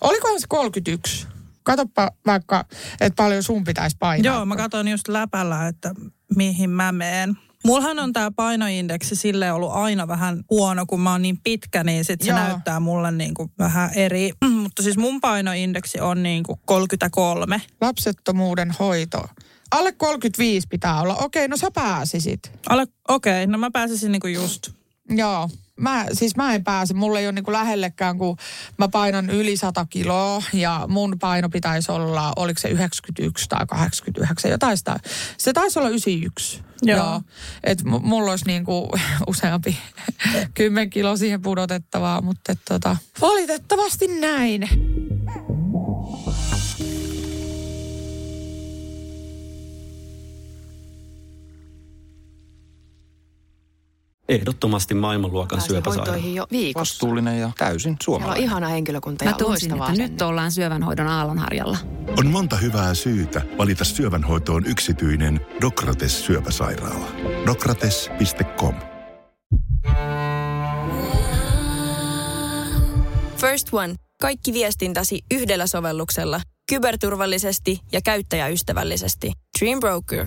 Olikohan se 31? Katoppa vaikka, että paljon sun pitäisi painaa. Joo, mä katson just läpällä, että mihin mä meen. Mullahan on tämä painoindeksi sille ollut aina vähän huono, kun mä oon niin pitkä, niin sit se Joo. näyttää mulle niin kuin vähän eri. [CLEARS THROAT] Mutta siis mun painoindeksi on niin kuin 33. Lapsettomuuden hoito. Alle 35 pitää olla. Okei, no sä pääsisit. Alle, okei, okay, no mä pääsisin niin kuin just. Joo. Mä, siis mä en pääse, mulla ei ole niinku lähellekään, kun mä painan yli 100 kiloa ja mun paino pitäisi olla, oliko se 91 tai 89, jotain sitä. Se taisi olla 91. Joo. Joo. Et mulla olisi niinku [LAUGHS] useampi 10 kiloa siihen pudotettavaa, mutta et tota, valitettavasti näin. Ehdottomasti maailmanluokan syöpäsairaala. jo viikossa. Vastuullinen ja täysin Siellä on suomalainen. ihana henkilökunta Mä ja tunsin, loistava että nyt ollaan syövänhoidon aallonharjalla. On monta hyvää syytä valita syövänhoitoon yksityinen Dokrates syöpäsairaala. Dokrates.com First One. Kaikki viestintäsi yhdellä sovelluksella. Kyberturvallisesti ja käyttäjäystävällisesti. Dream Broker.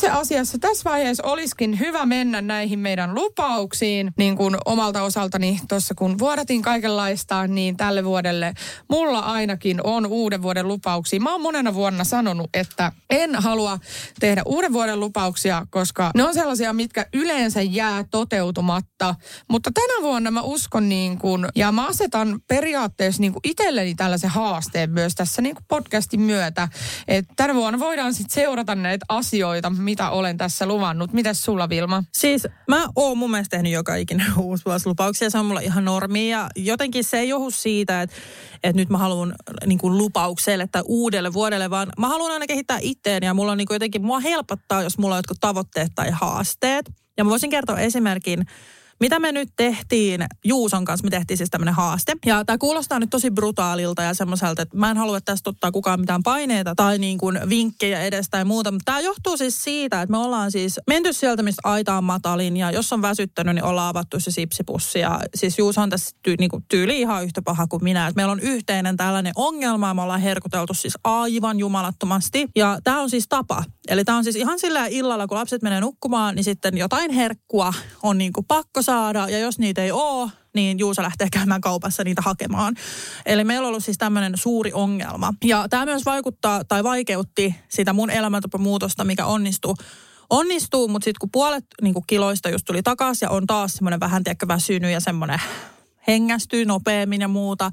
Itse asiassa tässä vaiheessa olisikin hyvä mennä näihin meidän lupauksiin, niin kuin omalta osaltani tuossa kun vuodatin kaikenlaista, niin tälle vuodelle mulla ainakin on uuden vuoden lupauksia. Mä oon monena vuonna sanonut, että en halua tehdä uuden vuoden lupauksia, koska ne on sellaisia, mitkä yleensä jää toteutumatta. Mutta tänä vuonna mä uskon niin kuin, ja mä asetan periaatteessa niin kuin itselleni tällaisen haasteen myös tässä niin kuin podcastin myötä, että tänä vuonna voidaan sitten seurata näitä asioita, mitä olen tässä luvannut. Mitäs sulla Vilma? Siis mä oon mun mielestä tehnyt joka ikinen [LAUGHS] uusi vuosi lupauksia. Se on mulla ihan normi ja jotenkin se ei johdu siitä, että, että nyt mä haluan niin kuin lupaukselle tai uudelle vuodelle, vaan mä haluan aina kehittää itteeni ja mulla on niin kuin jotenkin, mua helpottaa, jos mulla on jotkut tavoitteet tai haasteet. Ja mä voisin kertoa esimerkin, mitä me nyt tehtiin Juuson kanssa, me tehtiin siis tämmöinen haaste. Ja tämä kuulostaa nyt tosi brutaalilta ja semmoiselta, että mä en halua tästä ottaa kukaan mitään paineita tai niin kuin vinkkejä edes tai muuta. Mutta tämä johtuu siis siitä, että me ollaan siis menty sieltä, mistä aita on matalin ja jos on väsyttänyt, niin ollaan avattu se sipsipussi. Ja siis Juuso on tässä ty, niin kuin tyyli ihan yhtä paha kuin minä. Et meillä on yhteinen tällainen ongelma ja me ollaan herkuteltu siis aivan jumalattomasti. Ja tämä on siis tapa. Eli tämä on siis ihan sillä illalla, kun lapset menee nukkumaan, niin sitten jotain herkkua on niin kuin pakko saada. Ja jos niitä ei ole, niin Juusa lähtee käymään kaupassa niitä hakemaan. Eli meillä on ollut siis tämmöinen suuri ongelma. Ja tämä myös vaikuttaa tai vaikeutti sitä mun elämäntapamuutosta, mikä onnistui onnistuu, mutta sitten kun puolet niin kuin kiloista just tuli takaisin ja on taas semmoinen vähän tiedäkö väsynyt ja semmoinen hengästyy nopeammin ja muuta,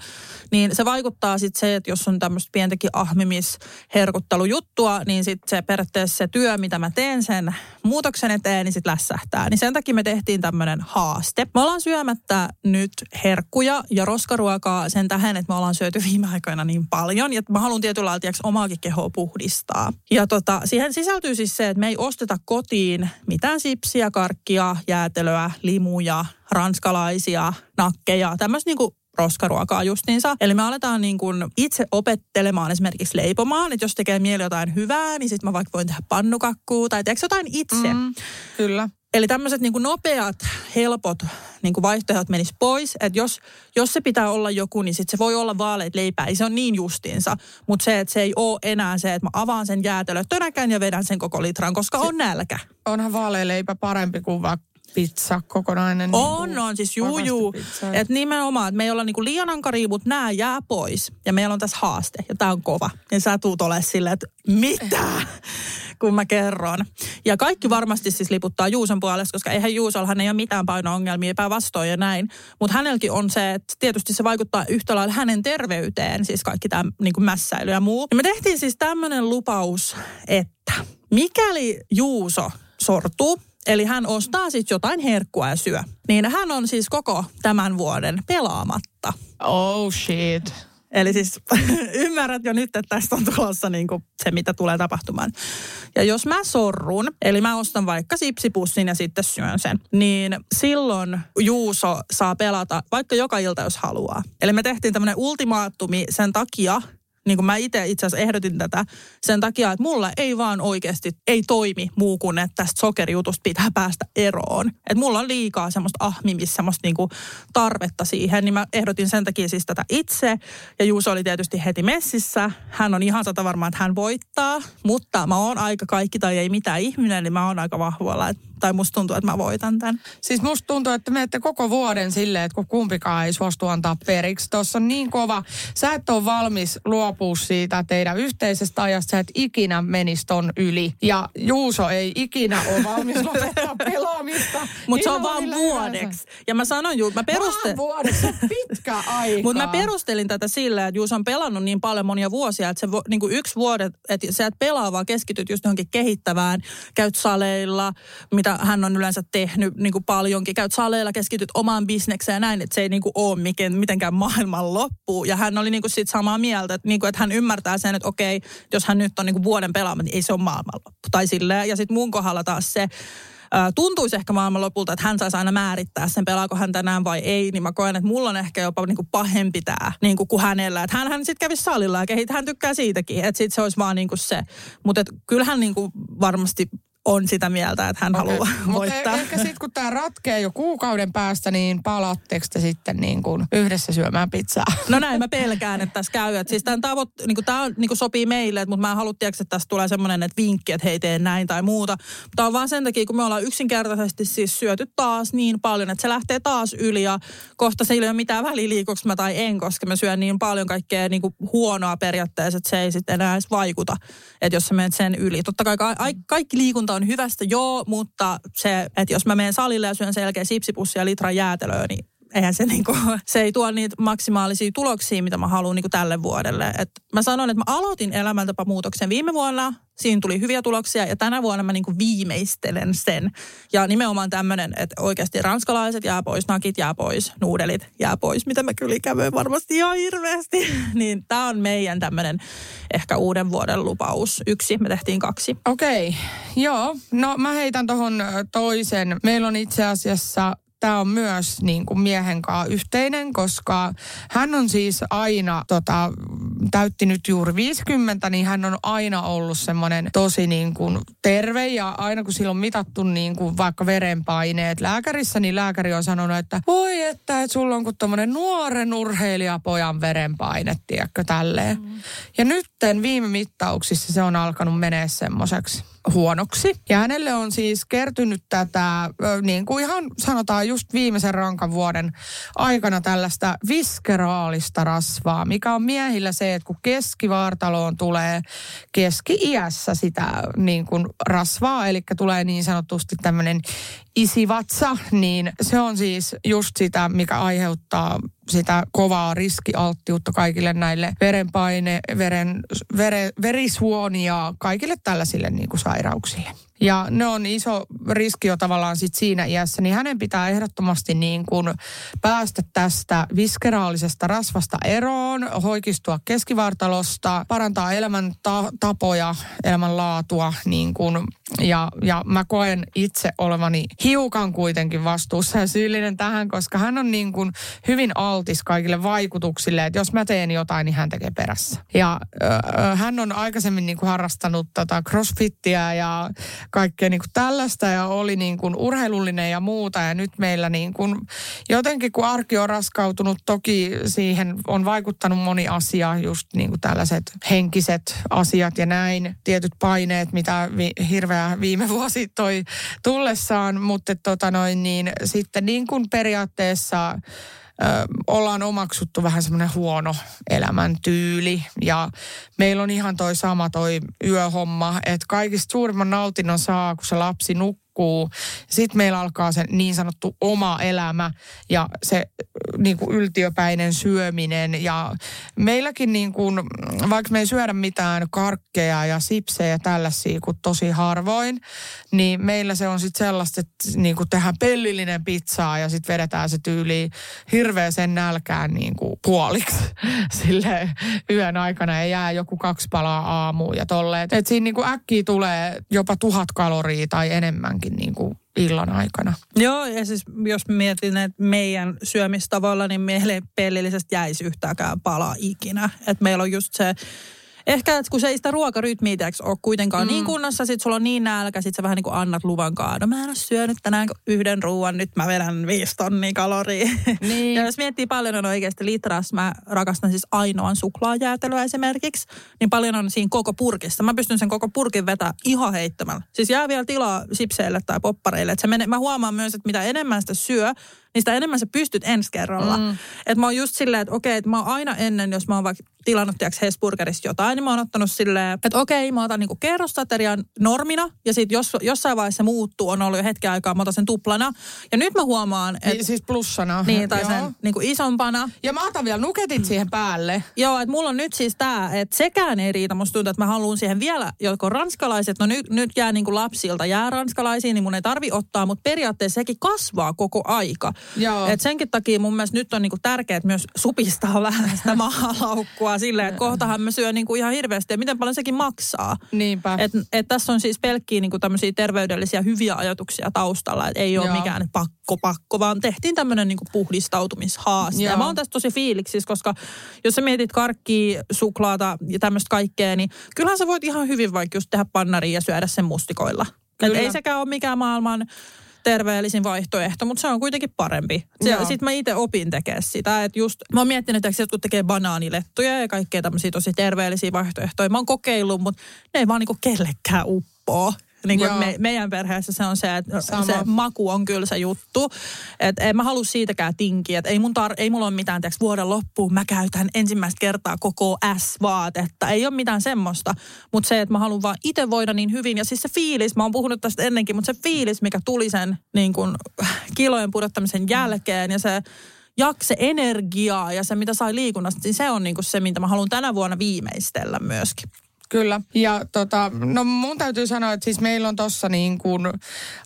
niin se vaikuttaa sitten se, että jos on tämmöistä pientäkin ahmimisherkuttelujuttua, niin sitten se periaatteessa se työ, mitä mä teen sen muutoksen eteen, niin sitten lässähtää. Niin sen takia me tehtiin tämmöinen haaste. Me ollaan syömättä nyt herkkuja ja roskaruokaa sen tähän, että me ollaan syöty viime aikoina niin paljon. Ja mä haluan tietyllä lailla omaakin kehoa puhdistaa. Ja tota, siihen sisältyy siis se, että me ei osteta kotiin mitään sipsiä, karkkia, jäätelöä, limuja, ranskalaisia, nakkeja, tämmöistä niinku roskaruokaa justiinsa. Eli me aletaan niin kuin itse opettelemaan esimerkiksi leipomaan, että jos tekee mieli jotain hyvää, niin sitten mä vaikka voin tehdä pannukakkuu tai teekö jotain itse. Mm, kyllä. Eli tämmöiset niin nopeat, helpot niin kuin vaihtoehdot menis pois. Että jos, jos se pitää olla joku, niin sitten se voi olla vaaleet leipää. Ei se on niin justiinsa. Mutta se, että se ei ole enää se, että mä avaan sen jäätelön tönäkään ja vedän sen koko litran, koska on nälkä. Onhan vaalealeipä parempi kuin vaikka pizza kokonainen. On, niin on siis juu, juu. Että nimenomaan, että me ei olla niinku liian ankaria, mutta nämä jää pois. Ja meillä on tässä haaste, ja tämä on kova. Ja sä tuut ole silleen, että mitä? [LAUGHS] kun mä kerron. Ja kaikki varmasti siis liputtaa Juuson puolesta, koska eihän Juusollahan ei ole mitään paino-ongelmia, päinvastoin ja näin. Mutta hänelläkin on se, että tietysti se vaikuttaa yhtä lailla hänen terveyteen, siis kaikki tämä niin mässäily ja muu. Ja me tehtiin siis tämmöinen lupaus, että mikäli Juuso sortuu, eli hän ostaa sitten jotain herkkua ja syö, niin hän on siis koko tämän vuoden pelaamatta. Oh shit. Eli siis [LAUGHS] ymmärrät jo nyt, että tästä on tulossa niin kuin se, mitä tulee tapahtumaan. Ja jos mä sorrun, eli mä ostan vaikka sipsipussin ja sitten syön sen, niin silloin Juuso saa pelata vaikka joka ilta, jos haluaa. Eli me tehtiin tämmöinen ultimaattumi sen takia, niin kuin mä itse itse asiassa ehdotin tätä sen takia, että mulla ei vaan oikeasti, ei toimi muu kuin, että tästä sokerijutusta pitää päästä eroon. Että mulla on liikaa semmoista ahmimista, semmoista niinku tarvetta siihen, niin mä ehdotin sen takia siis tätä itse. Ja Juuso oli tietysti heti messissä. Hän on ihan sata varma, että hän voittaa, mutta mä oon aika kaikki tai ei mitään ihminen, niin mä oon aika vahvalla. Et, tai musta tuntuu, että mä voitan tämän. Siis musta tuntuu, että menette koko vuoden silleen, että kun kumpikaan ei suostu antaa periksi. Tuossa on niin kova. Sä et ole valmis luopua siitä teidän yhteisestä ajasta. Sä et ikinä menisi ton yli. Ja Juuso ei ikinä ole valmis lopettaa [LAUGHS] pelaamista. Mutta se on vaan vuodeksi. Ja mä sanoin juu, mä perustelin. Vuodeksi, pitkä [LAUGHS] aika. Mutta mä perustelin tätä sillä, että Juus on pelannut niin paljon monia vuosia, että se vo, niin kuin yksi vuodet, että sä et pelaa, vaan keskityt just johonkin kehittävään. Käyt saleilla, mitä hän on yleensä tehnyt niin kuin paljonkin. Käyt saleilla, keskityt omaan bisnekseen ja näin, että se ei niin kuin ole miken, mitenkään maailman loppu. Ja hän oli niin kuin sit samaa mieltä, että, niin kuin, että hän ymmärtää sen, että okei, jos hän nyt on niin kuin vuoden pelaama, niin ei se ole maailmanloppu. Tai silleen. Ja sitten mun kohdalla taas se, tuntuisi ehkä maailmanlopulta, että hän saisi aina määrittää sen, pelaako hän tänään vai ei, niin mä koen, että mulla on ehkä jopa niin kuin pahempi tämä niin kuin hänellä. Että hän, hän sitten kävisi salilla ja kehit, hän tykkää siitäkin, että sitten se olisi vaan niin kuin se. Mutta kyllähän niin kuin varmasti on sitä mieltä, että hän okay. haluaa Mutta voittaa. ehkä sitten kun tämä ratkee jo kuukauden päästä, niin palaatteko te sitten niin kuin yhdessä syömään pizzaa? [LAUGHS] No näin mä pelkään, että tässä käy. Että siis tämän tavoit, niin kuin, tämä niin kuin sopii meille, mutta mä en halua tiedätkö, että tässä tulee semmoinen että vinkki, että hei tee näin tai muuta. Tämä on vaan sen takia, kun me ollaan yksinkertaisesti siis syöty taas niin paljon, että se lähtee taas yli ja kohta se ei ole mitään väliä liikuks mä tai en, koska mä syön niin paljon kaikkea niin kuin huonoa periaatteessa, että se ei sitten enää edes vaikuta, että jos sä menet sen yli. Totta kai ka- ai- kaikki liikunta on hyvästä, joo, mutta se, että jos mä menen salille ja syön sen jälkeen sipsipussia ja litran jäätelöä, niin eihän se, niinku, [LAUGHS] se ei tuo niitä maksimaalisia tuloksia, mitä mä haluan niinku tälle vuodelle. Et mä sanon, että mä aloitin elämäntapamuutoksen viime vuonna. Siinä tuli hyviä tuloksia ja tänä vuonna mä niinku viimeistelen sen. Ja nimenomaan tämmöinen, että oikeasti ranskalaiset jää pois, nakit jää pois, nuudelit jää pois, mitä mä kyllä ikävöin varmasti ihan hirveästi. [LAUGHS] niin tää on meidän tämmöinen ehkä uuden vuoden lupaus. Yksi, me tehtiin kaksi. Okei, joo. No mä heitän tuohon toisen. Meillä on itse asiassa tämä on myös niin kuin miehen kanssa yhteinen, koska hän on siis aina, tota, täytti nyt juuri 50, niin hän on aina ollut semmoinen tosi niin kuin terve ja aina kun sillä on mitattu niin kuin vaikka verenpaineet lääkärissä, niin lääkäri on sanonut, että voi että, että sulla on kuin tommonen nuoren urheilijapojan verenpaine, tiedätkö, tälleen. Mm. Ja nytten viime mittauksissa se on alkanut menee semmoiseksi huonoksi. Ja hänelle on siis kertynyt tätä, niin kuin ihan sanotaan just viimeisen rankan vuoden aikana tällaista viskeraalista rasvaa, mikä on miehillä se, että kun keskivartaloon tulee keski-iässä sitä niin kuin rasvaa, eli tulee niin sanotusti tämmöinen isivatsa, niin se on siis just sitä, mikä aiheuttaa sitä kovaa riskialttiutta kaikille näille verenpaine, veren, vere, verisuonia, kaikille tällaisille niin kuin sairauksille. Ja ne on iso riski jo tavallaan sit siinä iässä, niin hänen pitää ehdottomasti niin kuin päästä tästä viskeraalisesta rasvasta eroon, hoikistua keskivartalosta, parantaa elämäntapoja, elämänlaatua niin kuin, ja, ja mä koen itse olevani hiukan kuitenkin vastuussa ja syyllinen tähän, koska hän on niin kuin hyvin altis kaikille vaikutuksille, että jos mä teen jotain, niin hän tekee perässä. Ja ö, hän on aikaisemmin niin kuin harrastanut tota crossfittiä ja kaikkea niin kuin tällaista ja oli niin kuin urheilullinen ja muuta. Ja nyt meillä niin kuin, jotenkin kun arki on raskautunut, toki siihen on vaikuttanut moni asia, just niin kuin tällaiset henkiset asiat ja näin, tietyt paineet, mitä vi, hirveä viime [LAUGHS] vuosi toi tullessaan, mutta tota noin, niin sitten niin kuin periaatteessa ollaan omaksuttu vähän semmoinen huono elämäntyyli. Ja meillä on ihan toi sama toi yöhomma, että kaikista suurimman nautinnon saa, kun se lapsi nukkuu nukkuu. Sitten meillä alkaa se niin sanottu oma elämä ja se niin kuin yltiöpäinen syöminen. Ja meilläkin niin kuin, vaikka me ei syödä mitään karkkeja ja sipsejä ja tällaisia kuin tosi harvoin, niin meillä se on sitten sellaista, että niin kuin tehdään pellillinen pizzaa ja sitten vedetään se tyyli hirveäsen nälkään niin kuin puoliksi [LAUGHS] sille yön aikana ja jää joku kaksi palaa aamuun ja tolleen. Että siinä niin kuin äkkiä tulee jopa tuhat kaloria tai enemmänkin ainakin niin kuin illan aikana. Joo, ja siis jos mietin, että meidän syömistavoilla, niin meille pellillisesti jäisi yhtäkään palaa ikinä. Että meillä on just se ehkä, että kun se ei sitä ruokarytmiä ole kuitenkaan niin mm. niin kunnossa, sit sulla on niin nälkä, sit sä vähän niin kuin annat luvan kaado. Mä en ole syönyt tänään yhden ruoan, nyt mä vedän viisi tonnia kaloria. Niin. ja jos miettii paljon on oikeasti litras, mä rakastan siis ainoan suklaajäätelöä esimerkiksi, niin paljon on siinä koko purkissa. Mä pystyn sen koko purkin vetää ihan heittämällä. Siis jää vielä tilaa sipseille tai poppareille. Et se menee, mä huomaan myös, että mitä enemmän sitä syö, niin sitä enemmän sä pystyt ensi kerralla. Mm. Että mä oon just silleen, että okei, että mä oon aina ennen, jos mä oon vaikka tilannut tiiäks Hesburgerista jotain, niin mä oon ottanut silleen, että okei, mä otan niinku kerrostaterian normina, ja sitten jos, jossain vaiheessa se muuttuu, on ollut jo hetken aikaa, mä otan sen tuplana. Ja nyt mä huomaan, että... Niin, siis plussana. Niin, tai Joo. sen niinku isompana. Ja mä otan vielä nuketit siihen päälle. Joo, että mulla on nyt siis tää, että sekään ei riitä. Musta tuntuu, että mä haluan siihen vielä joko ranskalaiset, no nyt, nyt jää niinku lapsilta, jää ranskalaisiin, niin mun ei tarvi ottaa, mutta periaatteessa sekin kasvaa koko aika. Joo. Et senkin takia mun mielestä nyt on niinku tärkeää myös supistaa vähän sitä [LAUGHS] mahalaukkua silleen, että kohtahan mä syön niinku ihan hirveästi ja miten paljon sekin maksaa. Niinpä. Et, et tässä on siis pelkkiä niinku tämmöisiä terveydellisiä hyviä ajatuksia taustalla, että ei ole Joo. mikään pakko pakko, vaan tehtiin tämmöinen niinku puhdistautumishaaste. Joo. Ja mä oon tästä tosi fiiliksi, koska jos sä mietit karkkia, suklaata ja tämmöistä kaikkea, niin kyllähän sä voit ihan hyvin vaikka just tehdä pannaria ja syödä sen mustikoilla. Et ei sekään ole mikään maailman terveellisin vaihtoehto, mutta se on kuitenkin parempi. Sitten mä itse opin tekemään sitä, että just mä oon miettinyt, että jotkut tekee banaanilettuja ja kaikkea tämmöisiä tosi terveellisiä vaihtoehtoja. Mä oon kokeillut, mutta ne ei vaan niinku kellekään uppoo. Niin kuin me, meidän perheessä se on se, että Sama. se maku on kyllä se juttu. Että en mä halua siitäkään tinkiä. Että ei, mun tar- ei mulla ole mitään, tiiäks, vuoden loppuun mä käytän ensimmäistä kertaa koko S-vaatetta. Ei ole mitään semmoista. Mutta se, että mä haluan vaan itse voida niin hyvin. Ja siis se fiilis, mä oon puhunut tästä ennenkin, mutta se fiilis, mikä tuli sen niin kuin, kilojen pudottamisen jälkeen ja se jakse energiaa ja se, mitä sai liikunnasta, niin se on niin kuin se, mitä mä haluan tänä vuonna viimeistellä myöskin. Kyllä. Ja tota, no mun täytyy sanoa, että siis meillä on tossa niin kuin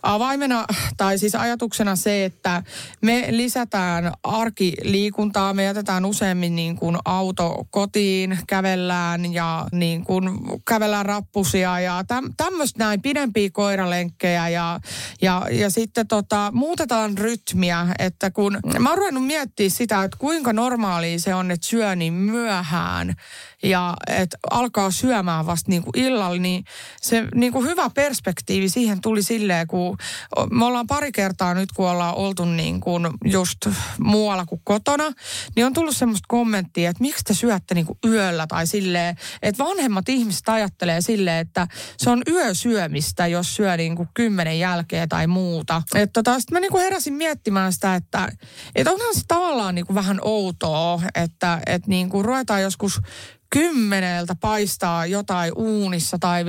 avaimena tai siis ajatuksena se, että me lisätään arkiliikuntaa. Me jätetään useammin niin kuin auto kotiin, kävellään ja niin kuin kävellään rappusia ja täm, tämmöistä näin pidempiä koiralenkkejä ja, ja, ja sitten tota, muutetaan rytmiä, että kun mä oon ruvennut miettiä sitä, että kuinka normaalia se on, että syö niin myöhään ja että alkaa syömään vasta niin kuin illalla, niin se niin kuin hyvä perspektiivi siihen tuli silleen, kun me ollaan pari kertaa nyt, kun ollaan oltu niin kuin just muualla kuin kotona, niin on tullut semmoista kommenttia, että miksi te syötte niin kuin yöllä tai silleen, että vanhemmat ihmiset ajattelee silleen, että se on yösyömistä, jos syö niin kuin kymmenen jälkeen tai muuta. Että tota, sitten mä niin kuin heräsin miettimään sitä, että, että onhan se tavallaan niin kuin vähän outoa, että, että niin kuin ruvetaan joskus kymmeneltä paistaa jotain uunissa tai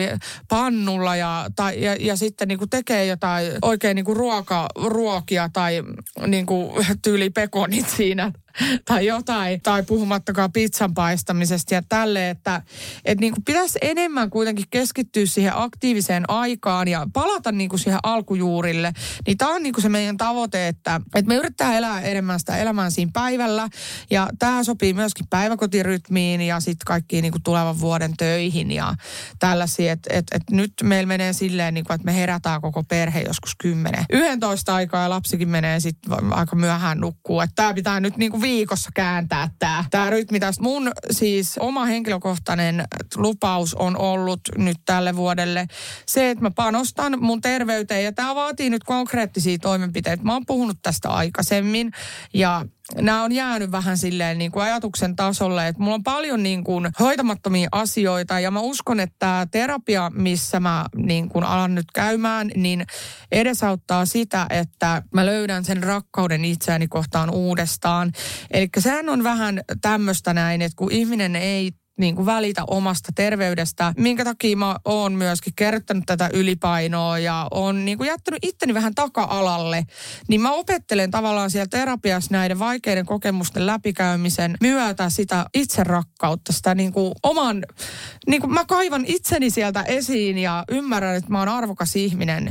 pannulla ja, tai, ja, ja sitten niin kuin tekee jotain oikein niin kuin ruoka, ruokia tai niin kuin tyyli pekonit siinä [LAUGHS] tai jotain, tai puhumattakaan pizzan paistamisesta ja tälle, että et niin kuin pitäisi enemmän kuitenkin keskittyä siihen aktiiviseen aikaan ja palata niin kuin siihen alkujuurille. Niin tämä on niin kuin se meidän tavoite, että, että me yritetään elää enemmän sitä elämää siinä päivällä ja tämä sopii myöskin päiväkotirytmiin ja sitten kaikkiin niin kuin tulevan vuoden töihin ja tällaisia, että et, et nyt meillä menee silleen, niin kuin, että me herätään koko perhe joskus 10. 11 aikaa ja lapsikin menee sitten aika myöhään nukkuu, että tämä pitää nyt niin kuin viikossa kääntää tämä tää rytmi tästä. Mun siis oma henkilökohtainen lupaus on ollut nyt tälle vuodelle se, että mä panostan mun terveyteen ja tämä vaatii nyt konkreettisia toimenpiteitä. Mä oon puhunut tästä aikaisemmin ja nämä on jäänyt vähän silleen niin kuin ajatuksen tasolle, että mulla on paljon niin kuin hoitamattomia asioita ja mä uskon, että tämä terapia, missä mä niin kuin alan nyt käymään, niin edesauttaa sitä, että mä löydän sen rakkauden itseäni kohtaan uudestaan. Eli sehän on vähän tämmöistä näin, että kun ihminen ei niin kuin välitä omasta terveydestä, minkä takia mä oon myöskin kerryttänyt tätä ylipainoa ja on niin kuin jättänyt itteni vähän taka-alalle, niin mä opettelen tavallaan siellä terapiassa näiden vaikeiden kokemusten läpikäymisen myötä sitä itserakkautta, sitä niin kuin oman, niin kuin mä kaivan itseni sieltä esiin ja ymmärrän, että mä oon arvokas ihminen,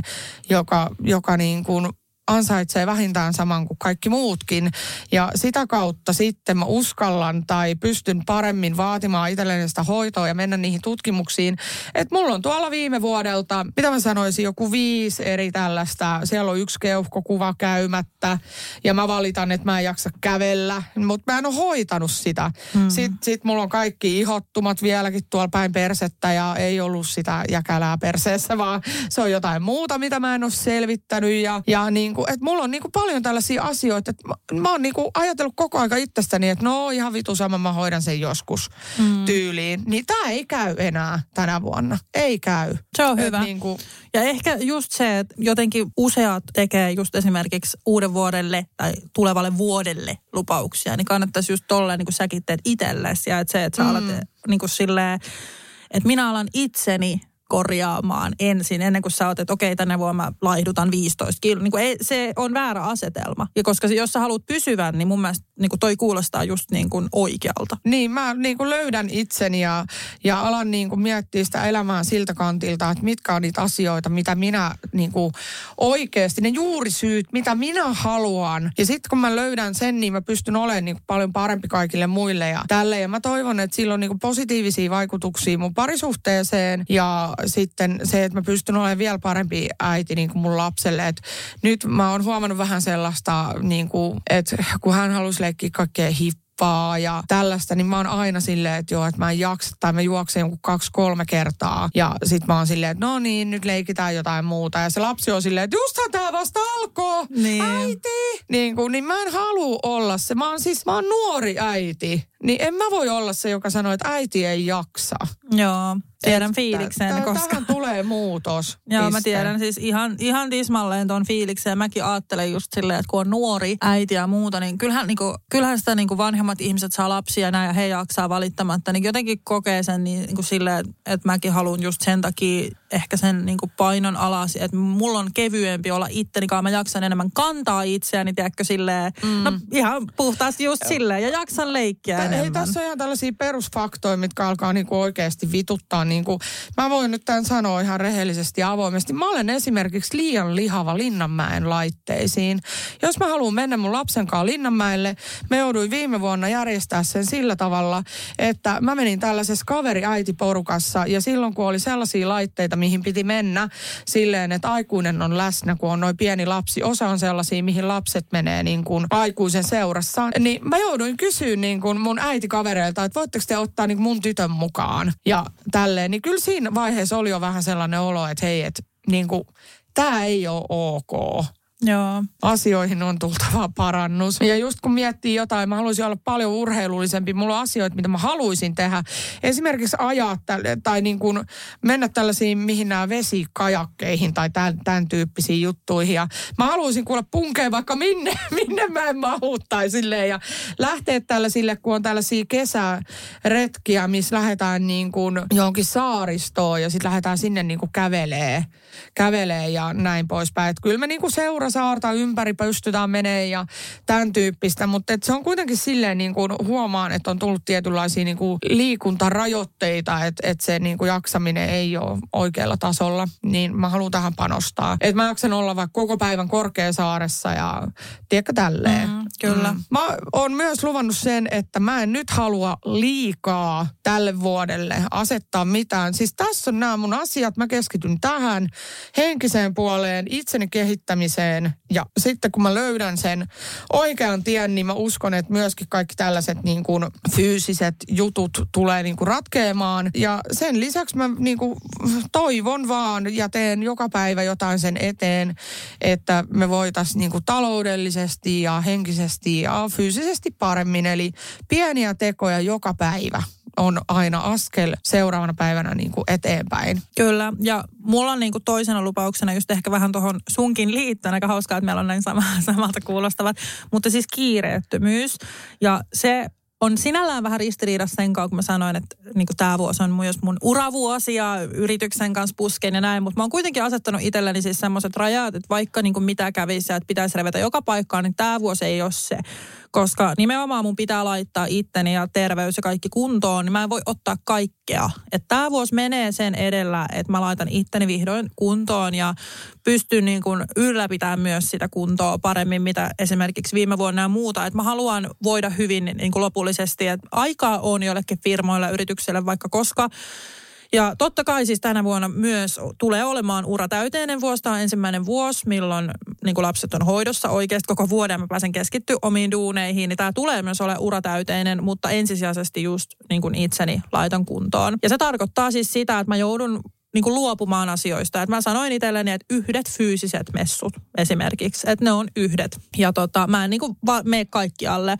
joka, joka niin kuin ansaitsee vähintään saman kuin kaikki muutkin. Ja sitä kautta sitten mä uskallan tai pystyn paremmin vaatimaan itselleni sitä hoitoa ja mennä niihin tutkimuksiin. Että mulla on tuolla viime vuodelta, mitä mä sanoisin, joku viisi eri tällaista. Siellä on yksi keuhkokuva käymättä ja mä valitan, että mä en jaksa kävellä. Mutta mä en ole hoitanut sitä. Mm. Sitten sit mulla on kaikki ihottumat vieläkin tuolla päin persettä ja ei ollut sitä jäkälää perseessä, vaan se on jotain muuta, mitä mä en ole selvittänyt. Ja, ja niin niin kuin, että mulla on niin kuin paljon tällaisia asioita, että mä, mä oon niin kuin ajatellut koko aika itsestäni, että no ihan vitu sama, mä hoidan sen joskus mm. tyyliin. Niin tämä ei käy enää tänä vuonna. Ei käy. Se on hyvä. Niin kuin... Ja ehkä just se, että jotenkin useat tekee just esimerkiksi uuden vuodelle tai tulevalle vuodelle lupauksia, niin kannattaisi just tolleen niin kuin säkin teet itsellesi. Ja että se, että sä mm. alat niin kuin silleen, että minä alan itseni korjaamaan ensin, ennen kuin sä oot, että okei, tänne vuonna mä laihdutan 15 kiloa. Niin se on väärä asetelma. Ja koska jos sä haluat pysyvän, niin mun mielestä niin kuin toi kuulostaa just niin kuin oikealta. Niin, mä niin kuin löydän itseni ja, ja alan niin kuin miettiä sitä elämää siltä kantilta, että mitkä on niitä asioita, mitä minä niin kuin oikeasti, ne juurisyyt, mitä minä haluan. Ja sitten kun mä löydän sen, niin mä pystyn olemaan niin kuin paljon parempi kaikille muille ja tälle. Ja mä toivon, että sillä on niin kuin positiivisia vaikutuksia mun parisuhteeseen ja sitten se, että mä pystyn olemaan vielä parempi äiti niin kuin mun lapselle. Et nyt mä oon huomannut vähän sellaista, niin kuin, että kun hän halusi leikkiä kaikkea hippaa ja tällaista, niin mä oon aina silleen, että joo, että mä en jaksa tai mä juoksen jonkun kaksi-kolme kertaa. Ja sit mä oon silleen, että no niin, nyt leikitään jotain muuta. Ja se lapsi on silleen, että justhan tää vasta alkoi, niin. äiti. Niin, kuin, niin mä en halua olla se. Mä oon siis, mä oon nuori äiti. Niin en mä voi olla se, joka sanoo, että äiti ei jaksa. Joo. Tiedän fiiliksen, t- koska... Tähän tulee muutos. [LAUGHS] Joo, mä tiedän siis ihan, ihan tismalleen tuon fiiliksen. Ja mäkin ajattelen just silleen, että kun on nuori äiti ja muuta, niin kyllähän, niin kuin, kyllähän sitä niin kuin vanhemmat ihmiset saa lapsia näin ja he jaksaa valittamatta. Niin jotenkin kokee sen niin, niin kuin silleen, että mäkin haluan just sen takia ehkä sen niin kuin painon alas, että mulla on kevyempi olla itteni kanssa. Mä jaksan enemmän kantaa itseäni, tiedätkö, silleen, mm. no ihan puhtaasti just silleen, ja jaksan leikkiä Tä, enemmän. Ei, tässä on ihan tällaisia perusfaktoja, mitkä alkaa niin kuin oikeasti vituttaa. Niin kuin, mä voin nyt tämän sanoa ihan rehellisesti ja avoimesti. Mä olen esimerkiksi liian lihava Linnanmäen laitteisiin. Jos mä haluan mennä mun lapsen kanssa Linnanmäelle, me jouduin viime vuonna järjestää sen sillä tavalla, että mä menin tällaisessa kaveri-äitiporukassa ja silloin kun oli sellaisia laitteita, mihin piti mennä silleen, että aikuinen on läsnä, kun on noin pieni lapsi. Osa on sellaisia, mihin lapset menee niin kuin aikuisen seurassa. Niin mä jouduin kysyä niin kuin mun äitikavereilta, että voitteko te ottaa niin mun tytön mukaan ja tälleen. Niin kyllä siinä vaiheessa oli jo vähän sellainen olo, että hei, että niin kuin, tämä ei ole ok. Joo. Asioihin on tultava parannus. Ja just kun miettii jotain, mä haluaisin olla paljon urheilullisempi. Mulla on asioita, mitä mä haluaisin tehdä. Esimerkiksi ajaa tälle, tai niin kuin mennä tällaisiin, mihin nämä vesikajakkeihin tai tämän, tämän tyyppisiin juttuihin. Ja mä haluaisin kuulla punkea vaikka minne, [LAUGHS] minne mä en mahu tai silleen. Ja lähteä tällaisille, kun on tällaisia kesäretkiä, missä lähdetään niin kuin johonkin saaristoon ja sitten lähdetään sinne niin kuin kävelee, kävelee ja näin poispäin. Että kyllä mä niin kuin seurasin saarta ympäri pystytään menee ja tämän tyyppistä, mutta se on kuitenkin silleen niin kuin huomaan, että on tullut tietynlaisia niin kuin liikuntarajoitteita, että, että se niin kuin jaksaminen ei ole oikealla tasolla, niin mä haluan tähän panostaa. Että mä jaksan olla vaikka koko päivän Korkeasaaressa ja tiedätkö tälleen. Mm, kyllä. Mm. Mä oon myös luvannut sen, että mä en nyt halua liikaa tälle vuodelle asettaa mitään. Siis tässä on nämä mun asiat, mä keskityn tähän henkiseen puoleen, itseni kehittämiseen. Ja sitten kun mä löydän sen oikean tien, niin mä uskon, että myöskin kaikki tällaiset niin kuin fyysiset jutut tulee niin kuin ratkeamaan. Ja sen lisäksi mä niin kuin toivon vaan ja teen joka päivä jotain sen eteen, että me voitaisiin niin kuin taloudellisesti ja henkisesti ja fyysisesti paremmin. Eli pieniä tekoja joka päivä on aina askel seuraavana päivänä niin kuin eteenpäin. Kyllä, ja mulla on niin kuin toisena lupauksena just ehkä vähän tuohon sunkin liittyen, aika hauskaa, että meillä on näin sama, [LAUGHS] samalta kuulostavat, mutta siis kiireettömyys. Ja se on sinällään vähän ristiriidassa sen kanssa, kun mä sanoin, että niin tämä vuosi on myös mun uravuosi ja yrityksen kanssa puskein ja näin, mutta mä oon kuitenkin asettanut itselleni siis semmoiset rajat, että vaikka niin kuin mitä kävisi ja että pitäisi revetä joka paikkaan, niin tämä vuosi ei ole se koska nimenomaan mun pitää laittaa itteni ja terveys ja kaikki kuntoon, niin mä en voi ottaa kaikkea. Että tämä vuosi menee sen edellä, että mä laitan itteni vihdoin kuntoon ja pystyn niin kuin ylläpitämään myös sitä kuntoa paremmin, mitä esimerkiksi viime vuonna ja muuta. Että mä haluan voida hyvin niin kuin lopullisesti, että aikaa on jollekin firmoille, yrityksille vaikka koska ja totta kai siis tänä vuonna myös tulee olemaan uratäyteinen vuosi. Tämä on ensimmäinen vuosi, milloin niin kuin lapset on hoidossa oikeasti koko vuoden. Mä pääsen keskittyä omiin duuneihin. Niin tämä tulee myös ole uratäyteinen, mutta ensisijaisesti just niin kuin itseni laitan kuntoon. Ja se tarkoittaa siis sitä, että mä joudun niin kuin luopumaan asioista. Et mä sanoin itselleni, että yhdet fyysiset messut esimerkiksi, että ne on yhdet. Ja tota, mä en niin kuin va- mene kaikkialle.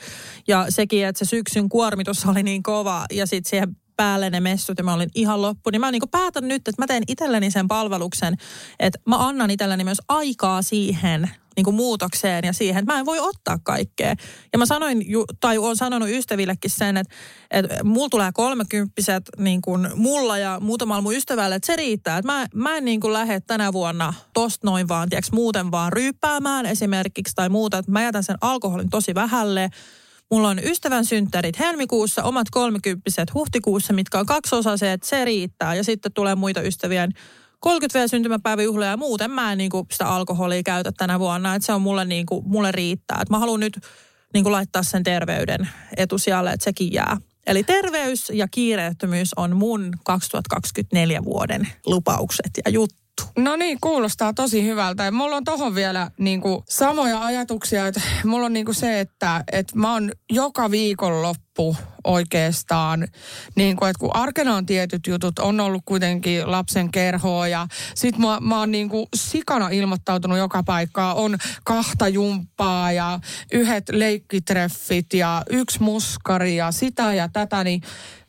Ja sekin, että se syksyn kuormitus oli niin kova ja sitten siihen päälle ne messut ja mä olin ihan loppu, niin mä niin päätän nyt, että mä teen itselleni sen palveluksen, että mä annan itselleni myös aikaa siihen niin kuin muutokseen ja siihen, että mä en voi ottaa kaikkea. Ja mä sanoin, tai olen sanonut ystävillekin sen, että, että mulla tulee kolmekymppiset niin kuin mulla ja muutamalla mun ystävällä, että se riittää. Että mä, mä en niin kuin lähde tänä vuonna tosta noin vaan, tiiäks, muuten vaan ryyppäämään esimerkiksi tai muuta. Että mä jätän sen alkoholin tosi vähälle Mulla on ystävän synttärit helmikuussa, omat kolmekymppiset huhtikuussa, mitkä on se, että se riittää. Ja sitten tulee muita ystävien 30 vielä syntymäpäiväjuhlia ja muuten mä en niin kuin sitä alkoholia käytä tänä vuonna. Että se on mulle, niin kuin, mulle riittää. Että mä haluan nyt niin kuin laittaa sen terveyden etusijalle, että sekin jää. Eli terveys ja kiireettömyys on mun 2024 vuoden lupaukset ja juttu juttu. No niin, kuulostaa tosi hyvältä. Ja mulla on tohon vielä niin kuin, samoja ajatuksia. Että mulla on niin kuin se, että, että mä oon joka viikonloppu oikeastaan, niin kuin, että kun arkena on tietyt jutut, on ollut kuitenkin lapsen kerhoa ja sit mä, mä oon niin kuin sikana ilmoittautunut joka paikkaa. On kahta jumppaa ja yhdet leikkitreffit ja yksi muskari ja sitä ja tätä, niin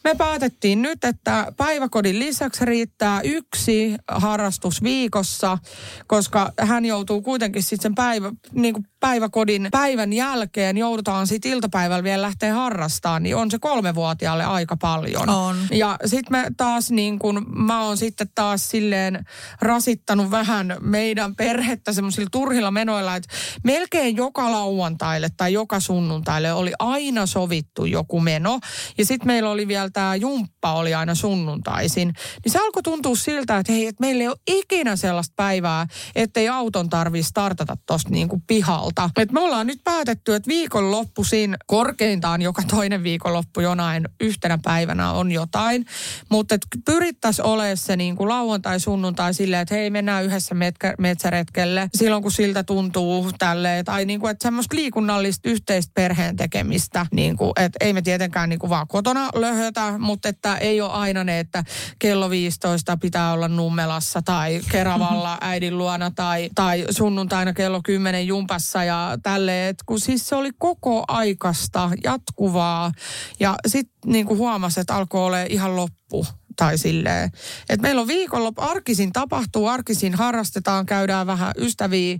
me päätettiin nyt, että päiväkodin lisäksi riittää yksi harrastus viikossa, koska hän joutuu kuitenkin sitten sen päivä, niin kuin päiväkodin päivän jälkeen joudutaan sitten iltapäivällä vielä lähteä harrastamaan, niin on se kolmevuotiaalle aika paljon. On. Ja sitten me taas niin kun, mä oon sitten taas silleen rasittanut vähän meidän perhettä semmoisilla turhilla menoilla, että melkein joka lauantaille tai joka sunnuntaille oli aina sovittu joku meno. Ja sitten meillä oli vielä tämä jumppa oli aina sunnuntaisin. Niin se alkoi tuntua siltä, että hei, että meillä ei ole ikinä sellaista päivää, ettei auton tarvitse startata tuosta niin kuin pihalta. Et me ollaan nyt päätetty, että viikonloppuisin korkeintaan joka toinen viikonloppu jonain yhtenä päivänä on jotain. Mutta pyrittäisiin olemaan se niin kuin lauantai, sunnuntai silleen, että hei mennään yhdessä metkä, metsäretkelle silloin kun siltä tuntuu tälle. Tai niin kuin, että semmoista liikunnallista yhteistä perheen tekemistä. Niin kuin, että ei me tietenkään niin kuin vaan kotona löhötä, mutta että ei ole aina ne, että kello 15 pitää olla Nummelassa tai Keravalla [LAUGHS] äidin luona tai, tai sunnuntaina kello 10 jumpassa ja tälleen. Kun siis se oli koko aikasta jatkuvaa ja sitten niin kuin huomasi, että alkoi olla ihan loppu tai silleen. Et meillä on viikonloppu, arkisin tapahtuu, arkisin harrastetaan, käydään vähän ystäviä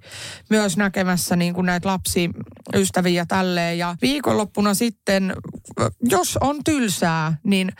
myös näkemässä niin kuin näitä lapsiystäviä tälleen. Ja viikonloppuna sitten, jos on tylsää, niin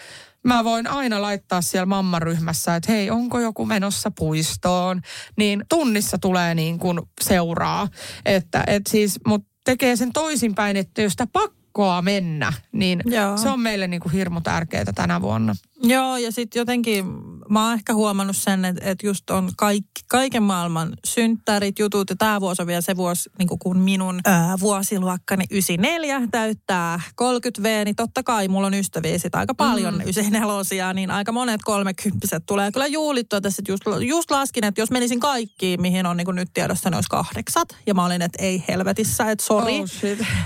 mä voin aina laittaa siellä mammaryhmässä, että hei, onko joku menossa puistoon, niin tunnissa tulee niin kuin seuraa. Että et siis, mutta tekee sen toisinpäin, että jos sitä pakkoa mennä, niin Joo. se on meille niin kuin hirmu tärkeää tänä vuonna. Joo, ja sitten jotenkin mä oon ehkä huomannut sen, että, että just on kaikki, kaiken maailman synttärit, jutut, ja tämä vuosi on vielä se vuosi, niin kun minun ää, vuosiluokkani 94 täyttää 30V, niin totta kai mulla on ystäviä sit aika paljon mm. 94 niin aika monet kolmekymppiset tulee kyllä juhlittua tässä. Just, just laskin, että jos menisin kaikkiin, mihin on niin nyt tiedossa, ne olisi kahdeksat. Ja mä olin, että ei helvetissä, että sori. Oh,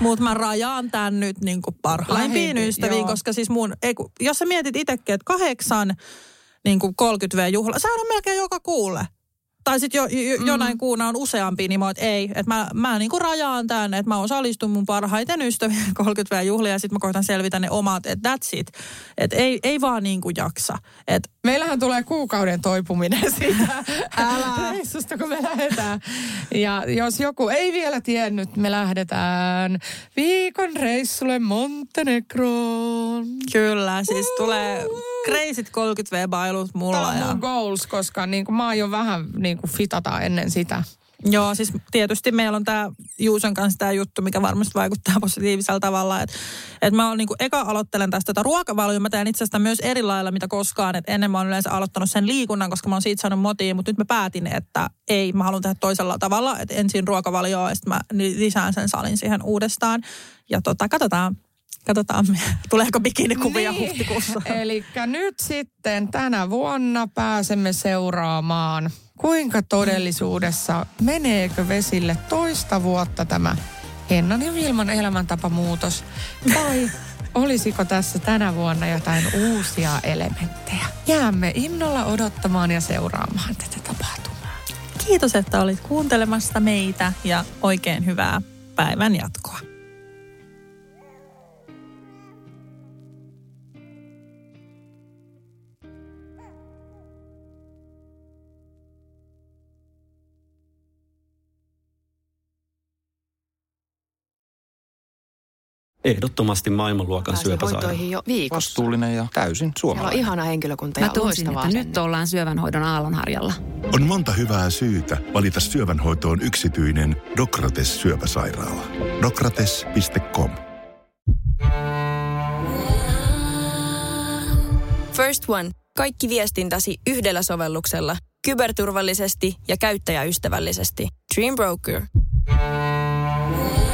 mutta mä rajaan tämän nyt niin parhaimpiin Lähin, ystäviin, joo. koska siis mun, ei, jos sä mietit itsekin, kahdeksan niin kuin 30V-juhla. Sehän on melkein joka kuulle. Tai sitten jo, jo, mm. jonain kuuna on useampi, niin mä että ei, että mä, mä niin kuin rajaan tämän, että mä osallistun mun parhaiten ystävien [LAUGHS] 30V-juhlia ja sitten mä koitan selvitä ne omat, että that's it. Että ei, ei vaan niin kuin jaksa. Et, Meillähän tulee kuukauden toipuminen [LAUGHS] siitä reissusta, kun me lähdetään. Ja jos joku ei vielä tiennyt, me lähdetään viikon reissulle Montenegroon. Kyllä, siis tulee crazyt 30V-bailut mulla. Tämä on ja... mun goals, koska niin kuin mä oon jo vähän niin kuin fitata ennen sitä. Joo, siis tietysti meillä on tämä Juuson kanssa tämä juttu, mikä varmasti vaikuttaa positiivisella tavalla. Että et mä niinku, eka aloittelen tästä tätä ruokavalioa. Mä teen itse asiassa myös eri lailla, mitä koskaan. Et ennen mä oon yleensä aloittanut sen liikunnan, koska mä oon siitä saanut motiin. Mutta nyt mä päätin, että ei, mä haluan tehdä toisella tavalla. Että ensin ruokavalioa ja sitten mä lisään sen salin siihen uudestaan. Ja tota, katsotaan, Katsotaan, [LAUGHS] tuleeko bikinikuvia niin. huhtikuussa. Eli nyt sitten tänä vuonna pääsemme seuraamaan, kuinka todellisuudessa, meneekö vesille toista vuotta tämä Hennan ja Vilman elämäntapamuutos, vai olisiko tässä tänä vuonna jotain uusia elementtejä? Jäämme innolla odottamaan ja seuraamaan tätä tapahtumaa. Kiitos, että olit kuuntelemassa meitä ja oikein hyvää päivän jatkoa. Ehdottomasti maailmanluokan syöpäsairaala. jo viikossa. Vastuullinen ja täysin suomalainen. Siellä on ihana henkilökunta ja Mä tunsin, että nyt ollaan syövänhoidon aallonharjalla. On monta hyvää syytä valita syövänhoitoon yksityinen Dokrates syöpäsairaala. Dokrates.com First One. Kaikki viestintäsi yhdellä sovelluksella. Kyberturvallisesti ja käyttäjäystävällisesti. Dream Broker. Yeah.